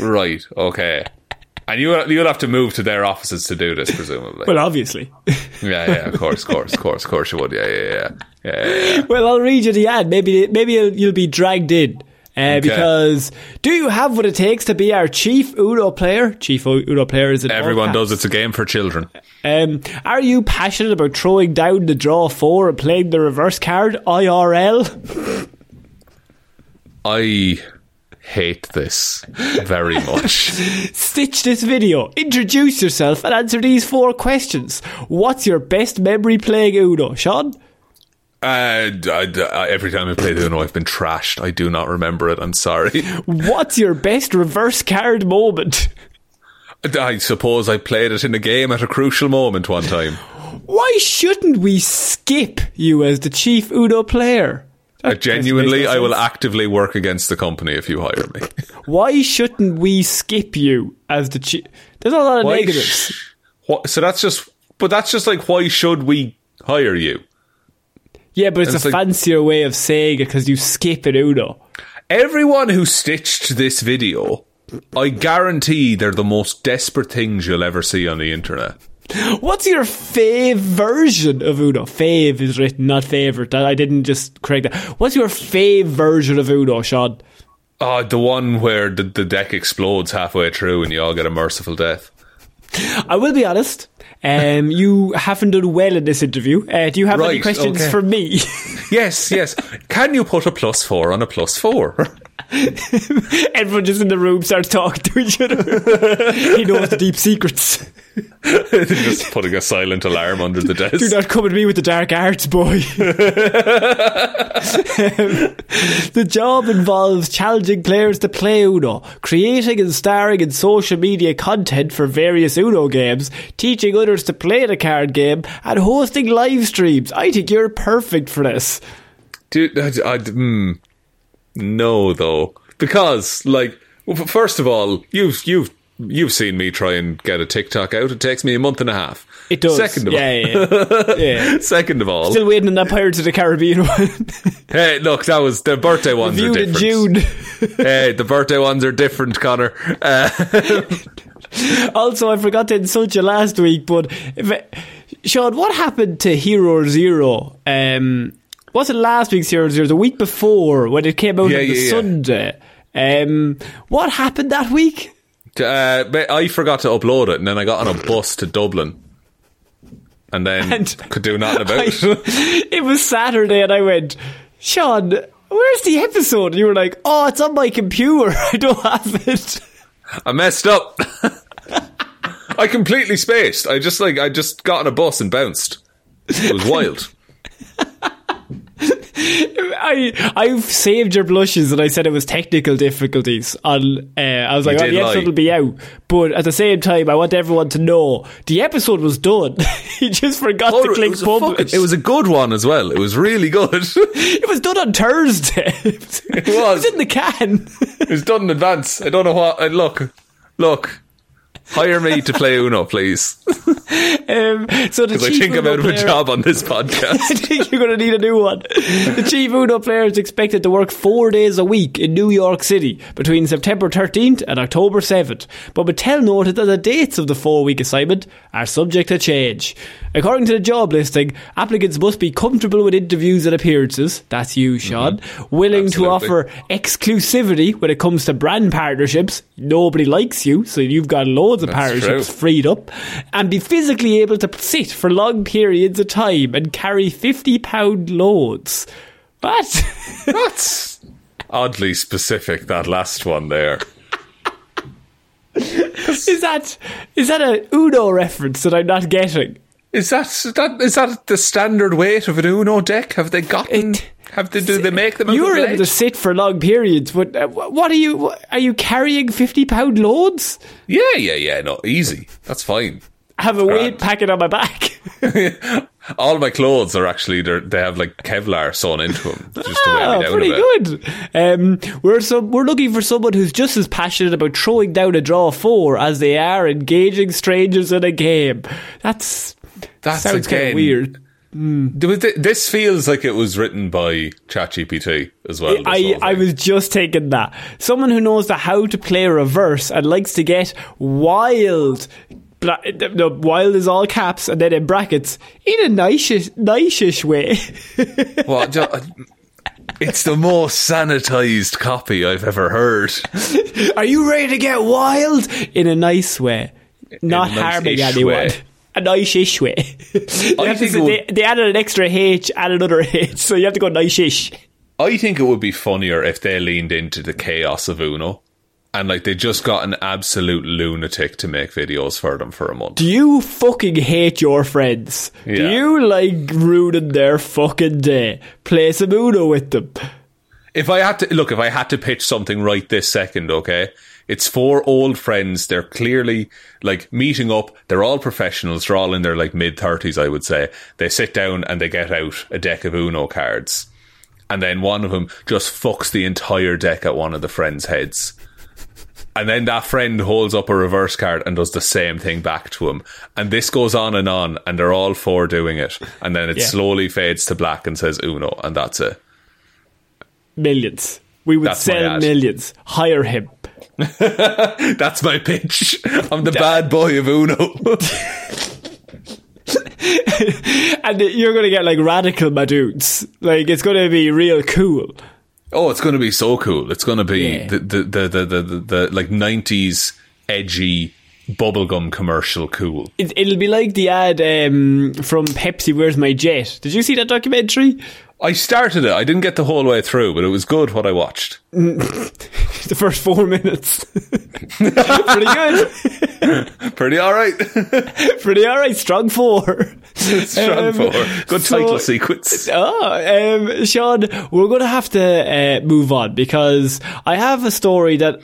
Right. Okay. And you you'll have to move to their offices to do this, presumably. Well, obviously. yeah, yeah, of course, of course, of course, of course you would. Yeah, yeah, yeah, yeah. yeah, yeah. well, I'll read you the ad. Maybe maybe you'll, you'll be dragged in. Uh, Because do you have what it takes to be our chief Uno player? Chief Uno player is Everyone does. It's a game for children. Um, are you passionate about throwing down the draw four and playing the reverse card IRL? I hate this very much. Stitch this video, introduce yourself, and answer these four questions. What's your best memory playing Uno, Shaun? Uh, I, I- every time I play Uno, I've been trashed. I do not remember it. I'm sorry. What's your best reverse card moment? I suppose I played it in a game at a crucial moment one time. Why shouldn't we skip you as the chief Uno player? Uh, genuinely, I will actively work against the company if you hire me. Why shouldn't we skip you as the chief? There's a lot of Why negatives. sh- what, so that's just, but that's just like, why should we hire you? Yeah, but it's, it's a like- fancier way of saying it because you skip it Uno. Everyone who stitched this video, I guarantee they're the most desperate things you'll ever see on the internet. What's your fave version of Uno? Fave is written, not favourite. I didn't just correct that. What's your fave version of Uno, Shaun? Oh, the one where the, the deck explodes halfway through and you all get a merciful death. I will be honest. Um, you haven't done well in this interview. Uh, do you have any questions okay. for me? Yes, yes. Can you put a plus four on a plus four? Everyone just in the room starts talking to each other. he knows the deep secrets. Just putting a silent alarm under the desk. Do not come at me with the dark arts, boy. the job involves challenging players to play Uno, creating and starring in social media content for various Uno games, teaching others to play the card game, and hosting live streams. I think you're perfect for this. Dude, I, I- mm, no, though, because like, first of all, you've you've you've seen me try and get a TikTok out. It takes me a month and a half. It does. Second of yeah, yeah, yeah. all, second of all, Still waiting on that Pirates of the Caribbean one. hey, look, that was the birthday ones are Viewed in. June. hey, the birthday ones are different, Conor. Uh, Also, I forgot to insult you last week, but if Shaun, what happened to Hero Zero? Um, was it last week's Hero Zero? The week before when it came out Yeah, on the yeah, yeah. Sunday. Um, what happened that week? uh, I forgot to upload it, and then I got on a bus to Dublin. and then And could do nothing about I- it. it was Saturday, and I went, Shaun, where's the episode? And you were like, oh, it's on my computer. I don't have it. I messed up. I completely spaced. I just like I just got on a bus and bounced. It was wild. I I've saved your blushes, and I said it was technical difficulties. On uh, I was like, oh, the lie. episode will be out, but at the same time, I want everyone to know the episode was done. he just forgot to click was a publish. fucking- it was a good one as well. It was really good. It was done on Thursday. it was. in the can. it was done in advance. I don't know what. uh, Look, look. Hire me to play Uno, please. Um, so the I think I'm out of a player- job on this podcast. I think you're going to need a new one. The chief Uno player is expected to work four days a week in New York City between September 13th and October 7th. But Mattel noted that the dates of the four week assignment are subject to change. According to the job listing, applicants must be comfortable with interviews and appearances. That's you, Shaun. Willing to Mm-hmm. Absolutely. offer exclusivity when it comes to brand partnerships. Nobody likes you, so you've got loads of That's partnerships true. freed up. And be physically able to sit for long periods of time and carry 50 pound loads. What? That's oddly specific, that last one there. is that is that a Uno reference that I'm not getting? Is that, that is that the standard weight of an Uno deck? Have they gotten. It- have they, do they make them You're able to sit for long periods, but uh, what are you? Are you carrying 50 pound loads? Yeah, yeah, yeah. No, easy. That's fine. I have a weight packet on my back. All my clothes are actually they're- have like Kevlar sewn into them just Ah, pretty good. Um, we're some, we're looking for someone who's just as passionate about throwing down a draw four as they are engaging strangers in a game. That's that sounds kind of weird. Th- This feels like it was written by ChatGPT as well. I, I was just taking that someone who knows the how to play reverse and likes to get wild. Bla- No, wild is all caps and then in brackets in a nice, nice way. Well, ju- uh, it's the most sanitized copy I've ever heard. Are you ready to get wild in a nice way, not nice-ish harming anyone? way. A nice-ish way. they, to say- would- they, they added an extra H and another H, so you have to go nice-ish. I think it would be funnier if they leaned into the chaos of Uno. And like they just got an absolute lunatic to make videos for them for a month. Do you fucking hate your friends? Do you like ruining their fucking day? Play some Uno with them. If I had to look, if I had to pitch something right this second, okay, it's four old friends. They're clearly like meeting up. They're all professionals. They're all in their like mid thirties, I would say. They sit down and they get out a deck of Uno cards, and then one of them just fucks the entire deck at one of the friends' heads. And then that friend holds up a reverse card and does the same thing back to him. And this goes on and on, and they're all four doing it. And then it Yeah. slowly fades to black and says Uno, and that's it. Millions. We would That's sell millions. Hire him. That's my pitch. I'm the bad boy of Uno. And you're going to get like radical madudes. Like, it's going to be real cool. Oh, it's going to be so cool. It's going to be Yeah. the, the, the, the, the, the, the like 90s edgy bubblegum commercial cool. It, it'll be like the ad um, from Pepsi, Where's My Jet? Did you see that documentary? I started it. I didn't get the whole way through, but it was good what I watched. The first four minutes. Pretty good. Pretty all right. Pretty alright. Strong four. Strong Um, four. Good so- title sequence. Oh, um, Shaun, we're going to have to uh, move on because I have a story that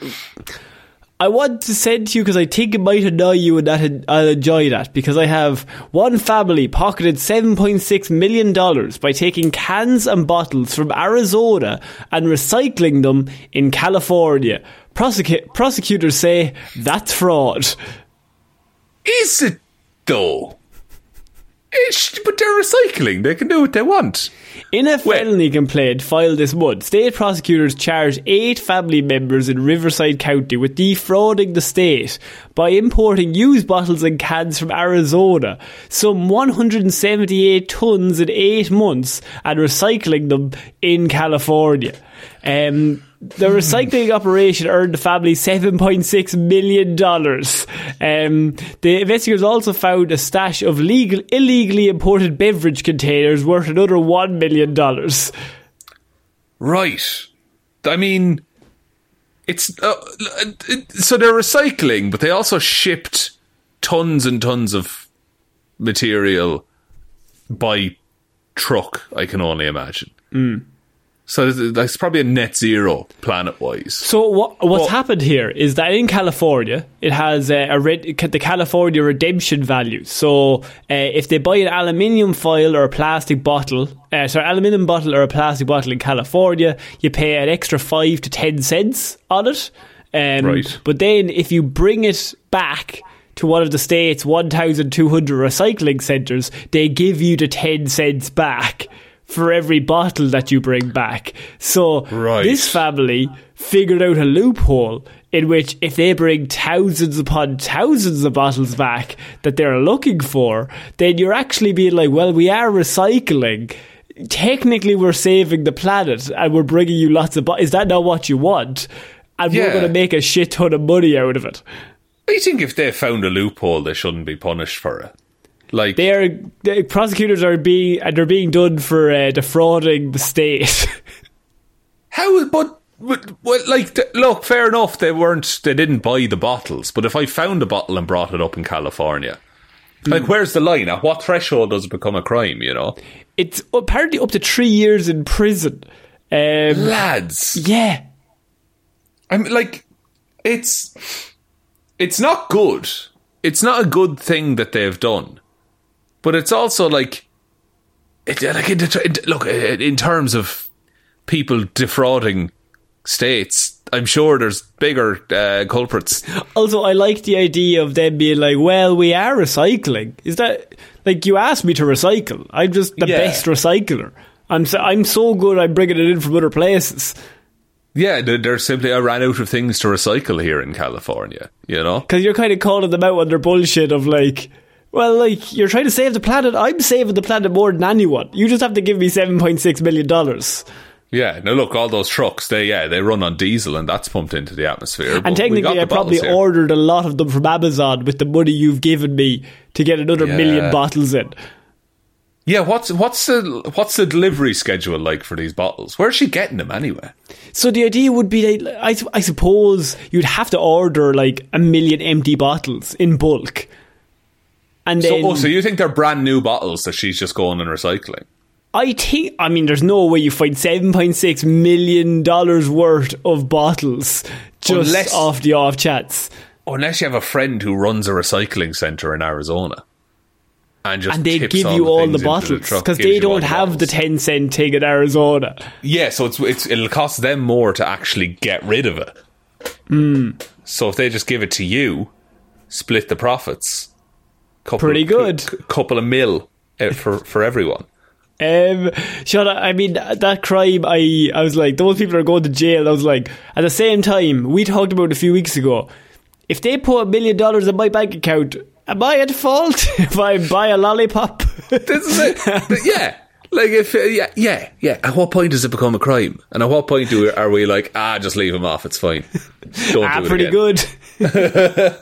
I want to send to you because I think it might annoy you and that I'll enjoy that because I have one family pocketed $7.6 million by taking cans and bottles from Arizona and recycling them in California. Prosecu- prosecutors say that's fraud. Is it though? But they're recycling. They can do what they want. In a felony complaint filed this month, state prosecutors charged eight family members in Riverside County with defrauding the state by importing used bottles and cans from Arizona, some 178 tons in eight months, and recycling them in California. Um, the recycling operation earned the family $7.6 million. Um, the investigators also found a stash of legal, illegally imported beverage containers worth another $1 million. Right. I mean, it's uh, it, so they're recycling, but they also shipped tons and tons of material by truck. I can only imagine. So that's probably a net zero planet wise. So what what's Well- happened here is that in California, it has a, a red, the California redemption value. So uh, if they buy an aluminium foil or a plastic bottle, uh, sorry, aluminium bottle or a plastic bottle in California, you pay an extra five to ten cents on it. Um, Right. But then if you bring it back to one of the state's 1,200 recycling centres, they give you the 10 cents back for every bottle that you bring back. So Right. this family figured out a loophole in which if they bring thousands upon thousands of bottles back that they're looking for, then you're actually being like, well, we are recycling. Technically, we're saving the planet and we're bringing you lots of bottles. Is that not what you want? And we're going to make a shit ton of money out of it. I think if they found a loophole, they shouldn't be punished for it. Like, They are the prosecutors are being and they're being done for uh, defrauding the state. how? But, but, but like, look, fair enough. They weren't. They didn't buy the bottles. But if I found a bottle and brought it up in California, like, where's the line? At what threshold does it become a crime? You know, it's apparently up to three years in prison. Um, lads. yeah, I'm like, it's it's not good. It's not a good thing that they've done, but it's also like, it, like it, look in terms of people defrauding states. I'm sure there's bigger uh, culprits. Also, I like the idea of them being like, "Well, we are recycling." Is that like you asked me to recycle? I'm just the Yeah. best recycler. I'm so, I'm so good. I'm bringing it in from other places Yeah, there's simply I ran out of things to recycle here in California. You know, because you're kind of calling them out on their bullshit of like. Well, like you're trying to save the planet. I'm saving the planet more than anyone. You just have to give me seven point six million dollars. yeah. Now look, all those trucks, they yeah, they run on diesel and that's pumped into the atmosphere. And technically, I probably here. ordered a lot of them from Amazon with the money you've given me to get another Yeah. million bottles in. Yeah, what's what's the what's the delivery schedule like for these bottles? Where's she getting them anyway? So the idea would be that I, I suppose you'd have to order like a million empty bottles in bulk. And So, oh, so you think they're brand new bottles that she's just going and recycling? I think I mean there's no way you find seven point six million dollars worth of bottles just Unless- off the off chats. Unless you have a friend who runs a recycling center in Arizona, and just And they give you all the bottles because gives they don't have the ten cent thing in Arizona. Yeah, so it's, it's it'll cost them more to actually get rid of it. Hmm. So if they just give it to you, split the profits. Couple, Pretty good. c- couple of mil uh, for for everyone. Um, Shaun, I mean that crime. I I was like, those people are going to jail. I was like, at the same time, we talked about a few weeks ago. If they put a million dollars in my bank account, am I at fault if I buy a lollipop? This is it. yeah. Like if uh, yeah yeah yeah. At what point does it become a crime? And at what point do we, are we like ah just leave him off? It's fine. Don't ah, do it pretty again. good.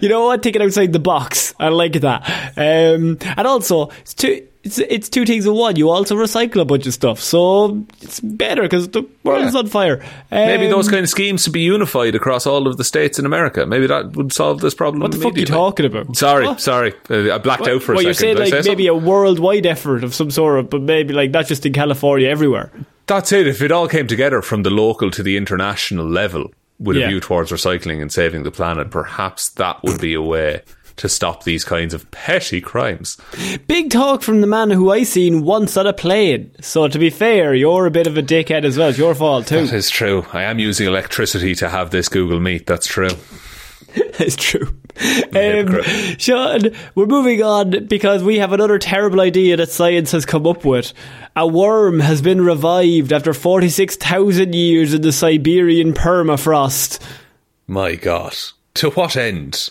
You know what? Take it outside the box. I like that. Um, and also, it's two. It's, it's two things in one. You also recycle a bunch of stuff, so it's better because the world is Yeah. on fire. Maybe Um, those kind of schemes to be unified across all of the states in America. Maybe that would solve this problem. What the fuck are you talking about? Sorry, What? sorry. Uh, I blacked out for a well, second. you're saying Did like say maybe something? a worldwide effort of some sort but maybe like not just in California, everywhere. That's it. If it all came together from the local to the international level with Yeah. a view towards recycling and saving the planet, perhaps that would be a way to stop these kinds of petty crimes. Big talk from the man who I seen once on a plane. So to be fair, you're a bit of a dickhead as well. It's your fault too. That is true. I am using electricity to have this Google Meet. That's true. It's true. Um. Shaun, we're moving on because we have another terrible idea that science has come up with. A worm has been revived after 46,000 years in the Siberian permafrost. My God. To what end?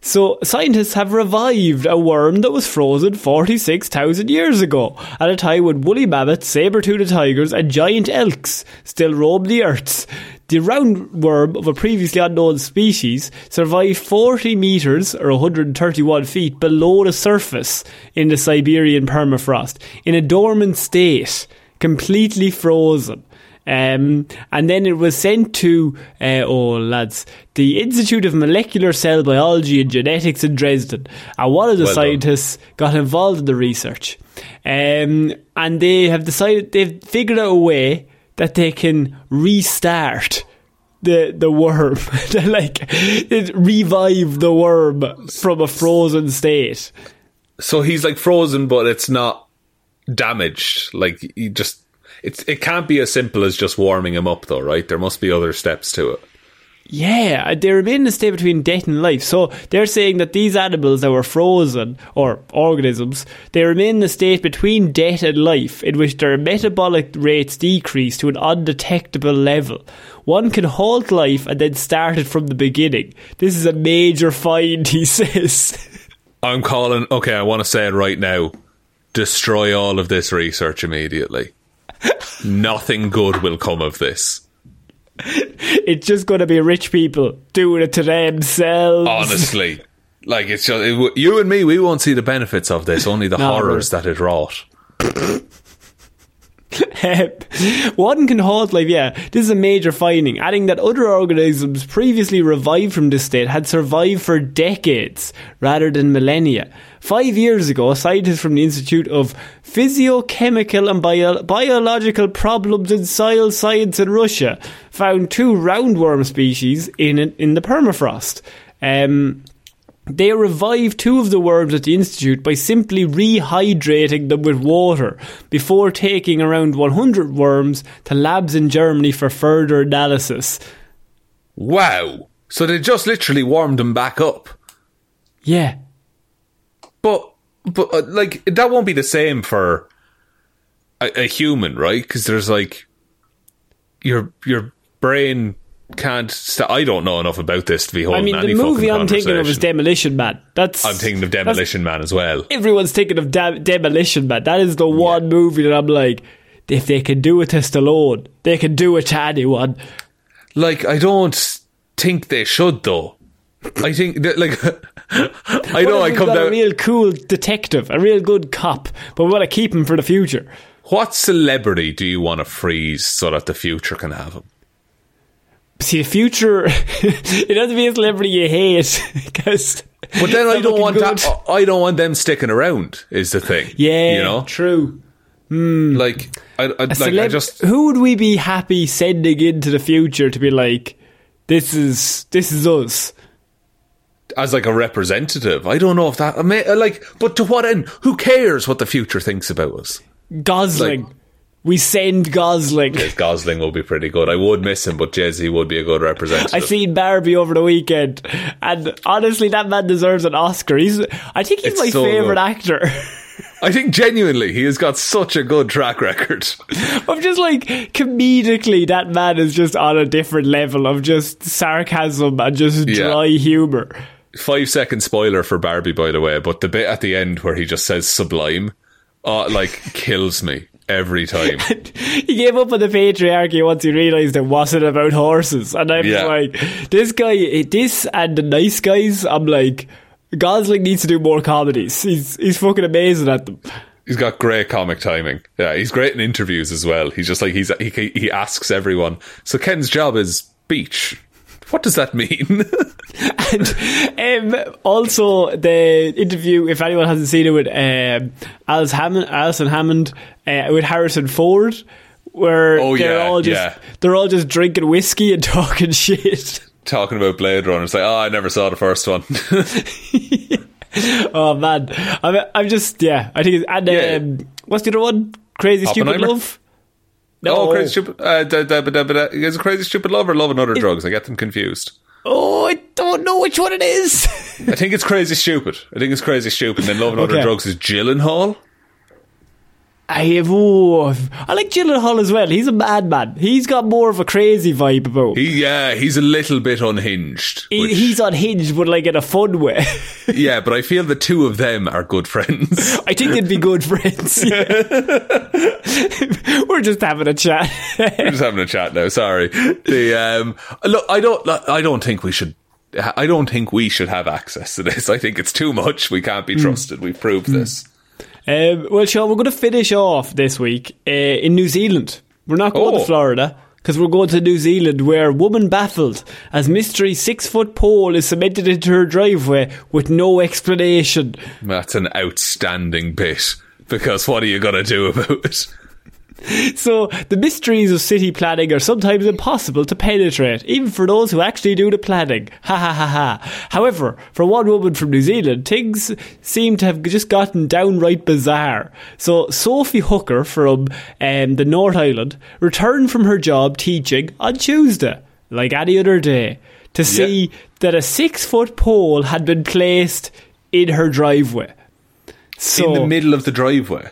So scientists have revived a worm that was frozen 46,000 years ago, at a time when woolly mammoths, saber-toothed tigers and giant elks still roamed the earths. The roundworm of a previously unknown species survived 40 metres or 131 feet below the surface in the Siberian permafrost in a dormant state, completely frozen. Um, and then it was sent to, uh, oh lads, the Institute of Molecular Cell Biology and Genetics in Dresden. And one of the Well done. scientists got involved in the research. Um, and they have decided, they've figured out a way that they can restart the the worm. Like, it revive the worm from a frozen state. So he's like frozen, but it's not damaged. Like he just, it's it can't be as simple as just warming him up, though, right? There must be other steps to it. Yeah, they remain in a state between death and life. So they're saying that these animals that were frozen, or organisms, they remain in a state between death and life, in which their metabolic rates decrease to an undetectable level. One can halt life and then start it from the beginning. This is a major find, he says. I'm calling. Okay, I want to say it right now. Destroy all of this research immediately. Nothing good will come of this. it's just going to be rich people doing it to themselves. Honestly, like it's just it, you and me. We won't see the benefits of this. Only the No, horrors that it wrought. One can life, yeah. This is a major finding, adding that other organisms previously revived from this state had survived for decades rather than millennia. Five years ago, scientists from the Institute of Physiochemical and Bio- Biological Problems in Soil Science in Russia found two roundworm species in in the permafrost. Um, they revived two of the worms at the Institute by simply rehydrating them with water before taking around 100 worms to labs in Germany for further analysis. Wow! So they just literally warmed them back up. Yeah. But but uh, like that won't be the same for a, a human, right? Because there's like your your brain can't. St- I don't know enough about this to be holding. I mean, any the movie I'm thinking of is. Demolition Man. That's I'm thinking of Demolition Man as well. Everyone's thinking of Dem- Demolition Man. That is the one movie that I'm like, if they can do it to Stallone, they can do it to anyone. Like I don't think they should though. I think that like I know I come got a real cool detective, a real good cop, but we want to keep him for the future. What celebrity do you want to freeze so that the future can have him? See, the future, it has to be a celebrity you hate, because. But then I don't want that. I don't want them sticking around. Is the thing? Yeah, you know, true. Hmm. like I, I like I just who would we be happy sending into the future to be like, this is this is us? as like a representative. I don't know if that like, but to what end? Who cares what the future thinks about us? Gosling, Like- we send Gosling. Gosling will be pretty good. I would miss him, but Z would be a good representative. I seen Barbie over the weekend, and honestly, that man deserves an Oscar. He's, I think he's It's my so favorite good. actor. I think genuinely he has got such a good track record. I'm just like comedically, that man is just on a different level of just sarcasm and just Yeah. dry humor. Five second spoiler for Barbie, by the way, but the bit at the end where he just says sublime, uh, like kills me every time. he gave up on the patriarchy once he realised it wasn't about horses. And I'm Yeah. like, this guy, this and the nice guys, I'm like, Gosling needs to do more comedies. He's he's fucking amazing at them. He's got great comic timing. Yeah, he's great in interviews as well. He's just like he's he he asks everyone. So Ken's job is beach. What does that mean? And um, also the interview, if anyone hasn't seen it with um, Alice Hammond, Alison Hammond uh, with Harrison Ford, where Oh, they're yeah, all just yeah. they're all just drinking whiskey and talking shit. Talking about Blade Runner, it's like, oh, I never saw the first one. Oh man, I'm, I'm just yeah. I think it's and Yeah. um, what's the other one? Crazy stupid Oppenheimer? Love. Oh, crazy stupid! Uh, da, da, da. Is it crazy stupid love or love and other drugs? I get them confused. Oh, I don't know which one it is. I think it's crazy stupid. I think it's crazy stupid. And then love and other drugs is Gyllenhaal. I have, oh, I like Gyllenhaal as well. He's a madman. He's got more of a crazy vibe about. He, yeah, he's a little bit unhinged. He- which- he's unhinged, but like in a fun way. yeah, but I feel the two of them are good friends. I think they'd be good friends. We're just having a chat. We're just having a chat now. Sorry. The um, look, I don't, I don't think we should. I don't think we should have access to this. I think it's too much. We can't be trusted. We've proved this. Um, well, Shaun, we're going to finish off this week uh, in New Zealand. We're not going Oh. to Florida because we're going to New Zealand, where a woman baffled as mystery six foot pole is cemented into her driveway with no explanation. That's an outstanding bit. Because what are you gonna do about it? So the mysteries of city planning are sometimes impossible to penetrate, even for those who actually do the planning. Ha ha ha ha. However, for one woman from New Zealand, things seem to have just gotten downright bizarre. So Sophie Hooker from um, the North Island returned from her job teaching on Tuesday, like any other day, to see that a six foot pole had been placed in her driveway. So In the middle of the driveway.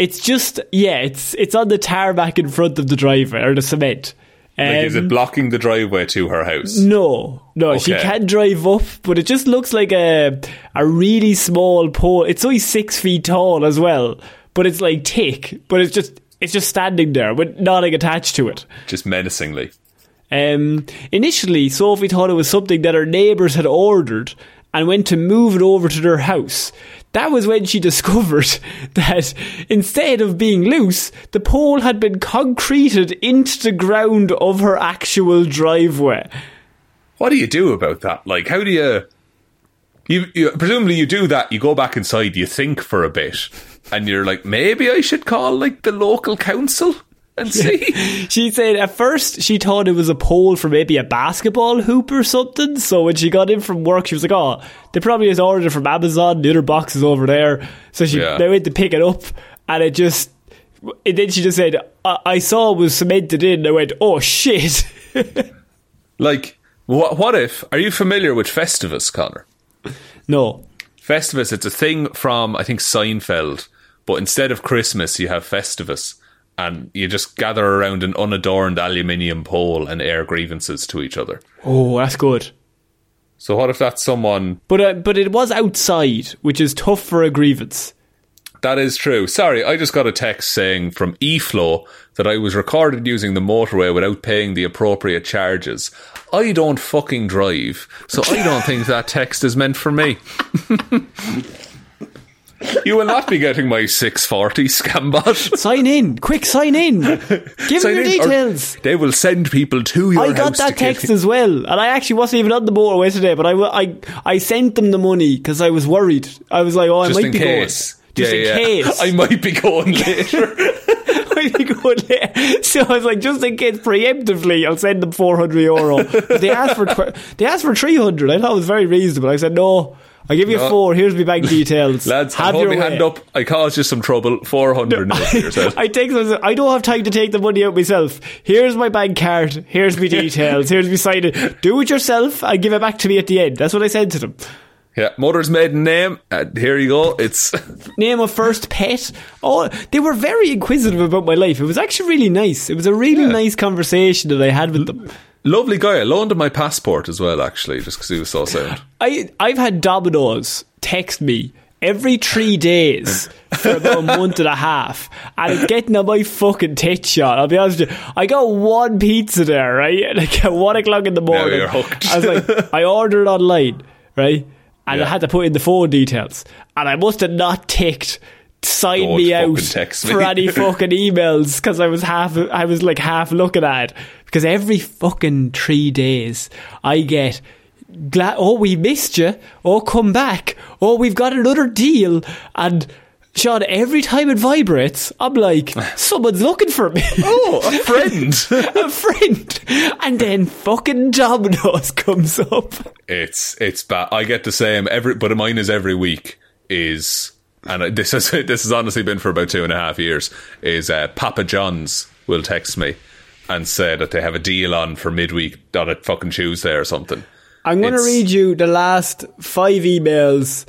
It's just yeah, it's it's on the tarmac in front of the driveway or the cement. Like, is Um, it blocking the driveway to her house? no, no, she can drive up, but it just looks like a a really small pole. It's only six feet tall as well, but it's like thick. But it's just it's just standing there with nothing attached to it. Just menacingly. Um, initially, Sophie thought it was something that her neighbours had ordered and went to move it over to their house. That was when she discovered that instead of being loose, the pole had been concreted into the ground of her actual driveway. What do you do about that? Like, how do you? You, you presumably you do that. You go back inside. You think for a bit, and you're like, maybe I should call like the local council and see. She said at first she thought it was a pole for maybe a basketball hoop or something. So when she got in from work, she was like, "Oh, they probably just ordered it from Amazon. The other box is over there." So she Yeah. they went to pick it up, and it just. And then she just said, I, "I saw it was cemented in." And I went, "Oh shit!" like, what? What if? Are you familiar with Festivus, Conor? no, Festivus. It's a thing from I think Seinfeld, but instead of Christmas, you have Festivus, and you just gather around an unadorned aluminium pole and air grievances to each other. oh, that's good. So what if that's someone But uh, but it was outside, which is tough for a grievance. That is true. Sorry, I just got a text saying from eFlow that I was recorded using the motorway without paying the appropriate charges. I don't fucking drive, so I don't think that text is meant for me. you will not be getting my 640 scambot. Sign in, quick, sign in. Give Sign me your details. They will send people to your I got that text as well, and I actually wasn't even on the motorway today. But I, I, I sent them the money because I was worried. I was like, oh, I Just might be case. going. Just yeah, in yeah. case. I might be going later. I might be going there. So I was like, just in case, preemptively, I'll send them four hundred euro. But they asked for tw- they asked for three hundred. I thought it was very reasonable. I said no. I give you No. four. Here's my bank details. Lads, have hold your my way. hand up. I caused you some trouble. 400 now for. I take I don't have time to take the money out myself. Here's my bank card. Here's my details. Here's my sign it. Do it yourself and give it back to me at the end. That's what I said to them. Yeah, mother's maiden name. Uh, here you go. It's Name of first pet. Oh, they were very inquisitive about my life. It was actually really nice. It was a really Yeah. nice conversation that I had with them. Lovely guy. I loaned him my passport as well, actually, just because he was so sound. I I've had Domino's text me every three days for about a month and a half, and it's getting on my fucking tit shot. I'll be honest with you. I got one pizza there, right? Like at one o'clock in the morning, you're hooked. I was like, I ordered online, right? And Yeah. I had to put in the phone details, and I must have not ticked. Sign Don't me out for me. any fucking emails because I was half, I was like half looking at it because every fucking three days I get glad oh we missed you oh come back oh we've got another deal and Shaun every time it vibrates I'm like someone's looking for me Oh, a friend. a friend and then fucking Domino's comes up it's it's bad. I get the same every, but mine is every week. Is and this has this has honestly been for about two and a half years. Is uh, Papa John's will text me and say that they have a deal on for midweek on a fucking Tuesday or something. I'm going to read you the last five emails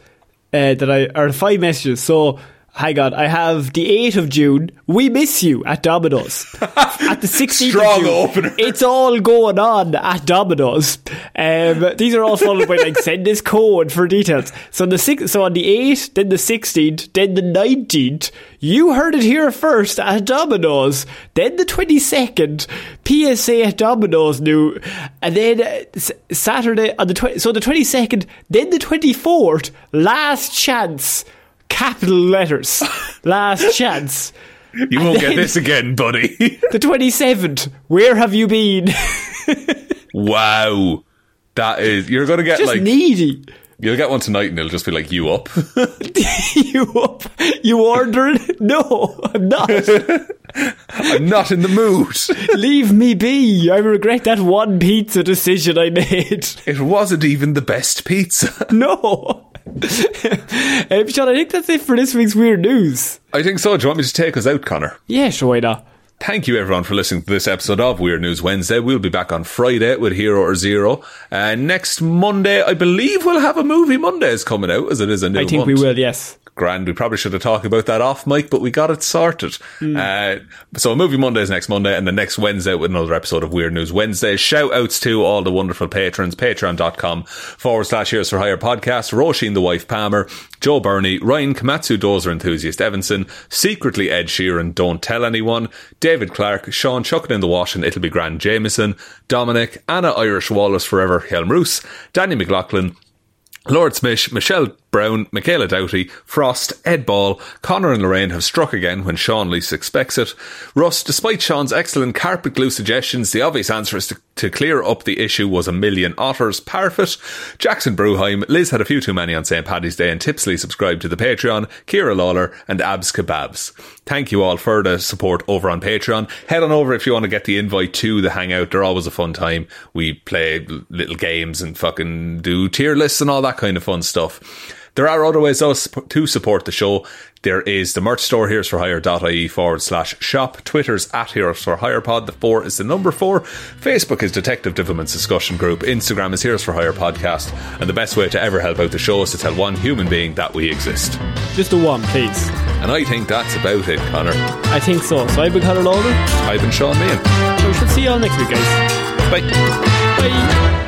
uh, that I or five messages. So hang on, I have the 8th of June. We miss you at Domino's. at the 16th Strong of June. opener. It's all going on at Domino's. Um, these are all followed by like send this code for details. So on the six, so on the 8th, then the 16th, then the 19th. You heard it here first at Domino's. Then the 22nd, PSA at Domino's new. And then uh, s- Saturday on the 20, so the 22nd, then the 24th, last chance. Capital letters. Last chance. You won't get this again, buddy. The 27th, where have you been? wow. That is, you're going to get Just like, needy. you'll get one tonight and it'll just be like, you up. you up? You ordering? No, I'm not. I'm not in the mood. Leave me be. I regret that one pizza decision I made. It wasn't even the best pizza. No. Shaun, I think that's it for this week's weird news. I think so. Do you want me to take us out, Conor? Yeah, sure, why not? Thank you, everyone, for listening to this episode of Weird News Wednesday. We'll be back on Friday with Hero or Zero. Uh, next Monday, I believe we'll have a movie Monday Mondays coming out, as it is a new I think month. we will, yes. Grand. We probably should have talked about that off mic, but we got it sorted. Uh, so, a movie Monday is next Monday, and the next Wednesday with another episode of Weird News Wednesday. Shout outs to all the wonderful patrons. Patreon.com forward slash Heroes for Hire podcast. Róisín the Wife Palmer, Joe Bernie, Ryan Komatsu Dozer Enthusiast Evanson, Secretly Ed Sheeran, Don't Tell Anyone, David Clarke, Shaun Chucking in the Wash and It'll Be Grand Jamieson, Dominic, Anna Irish Walrus Forever, Hjelmroos, Danny McLaughlin, Lordsmish, Michelle Browne, Michaela Doughty, Frost, Ed Ball, Conor and Lorraine have struck again when Shaun least expects it. Russ, despite Shaun's excellent carpet glue suggestions, the obvious answer is to, to clear up the issue was a million otters. Parfitt, Jackson Brueheim, Liz had a few too many on St. Paddy's Day and tipsily subscribed to the Patreon, Ciara Lawler and Abs Kebabs. Thank you all for the support over on Patreon. Head on over if you want to get the invite to the hangout. They're always a fun time. We play little games and fucking do tier lists and all that kind of fun stuff. There are other ways though to support the show. There is the merch store, heroes for hire.ie forward slash shop. Twitter's at heroes for hire pod. The four is the number four. Facebook is Detective Divilment's discussion group. Instagram is heroes for hire podcast. And the best way to ever help out the show is to tell one human being that we exist. Just a one, please. And I think that's about it, Conor. I think so. So I've been Conor Lawler. I've been Shaun Meighan. We should see you all next week, guys. Bye. Bye.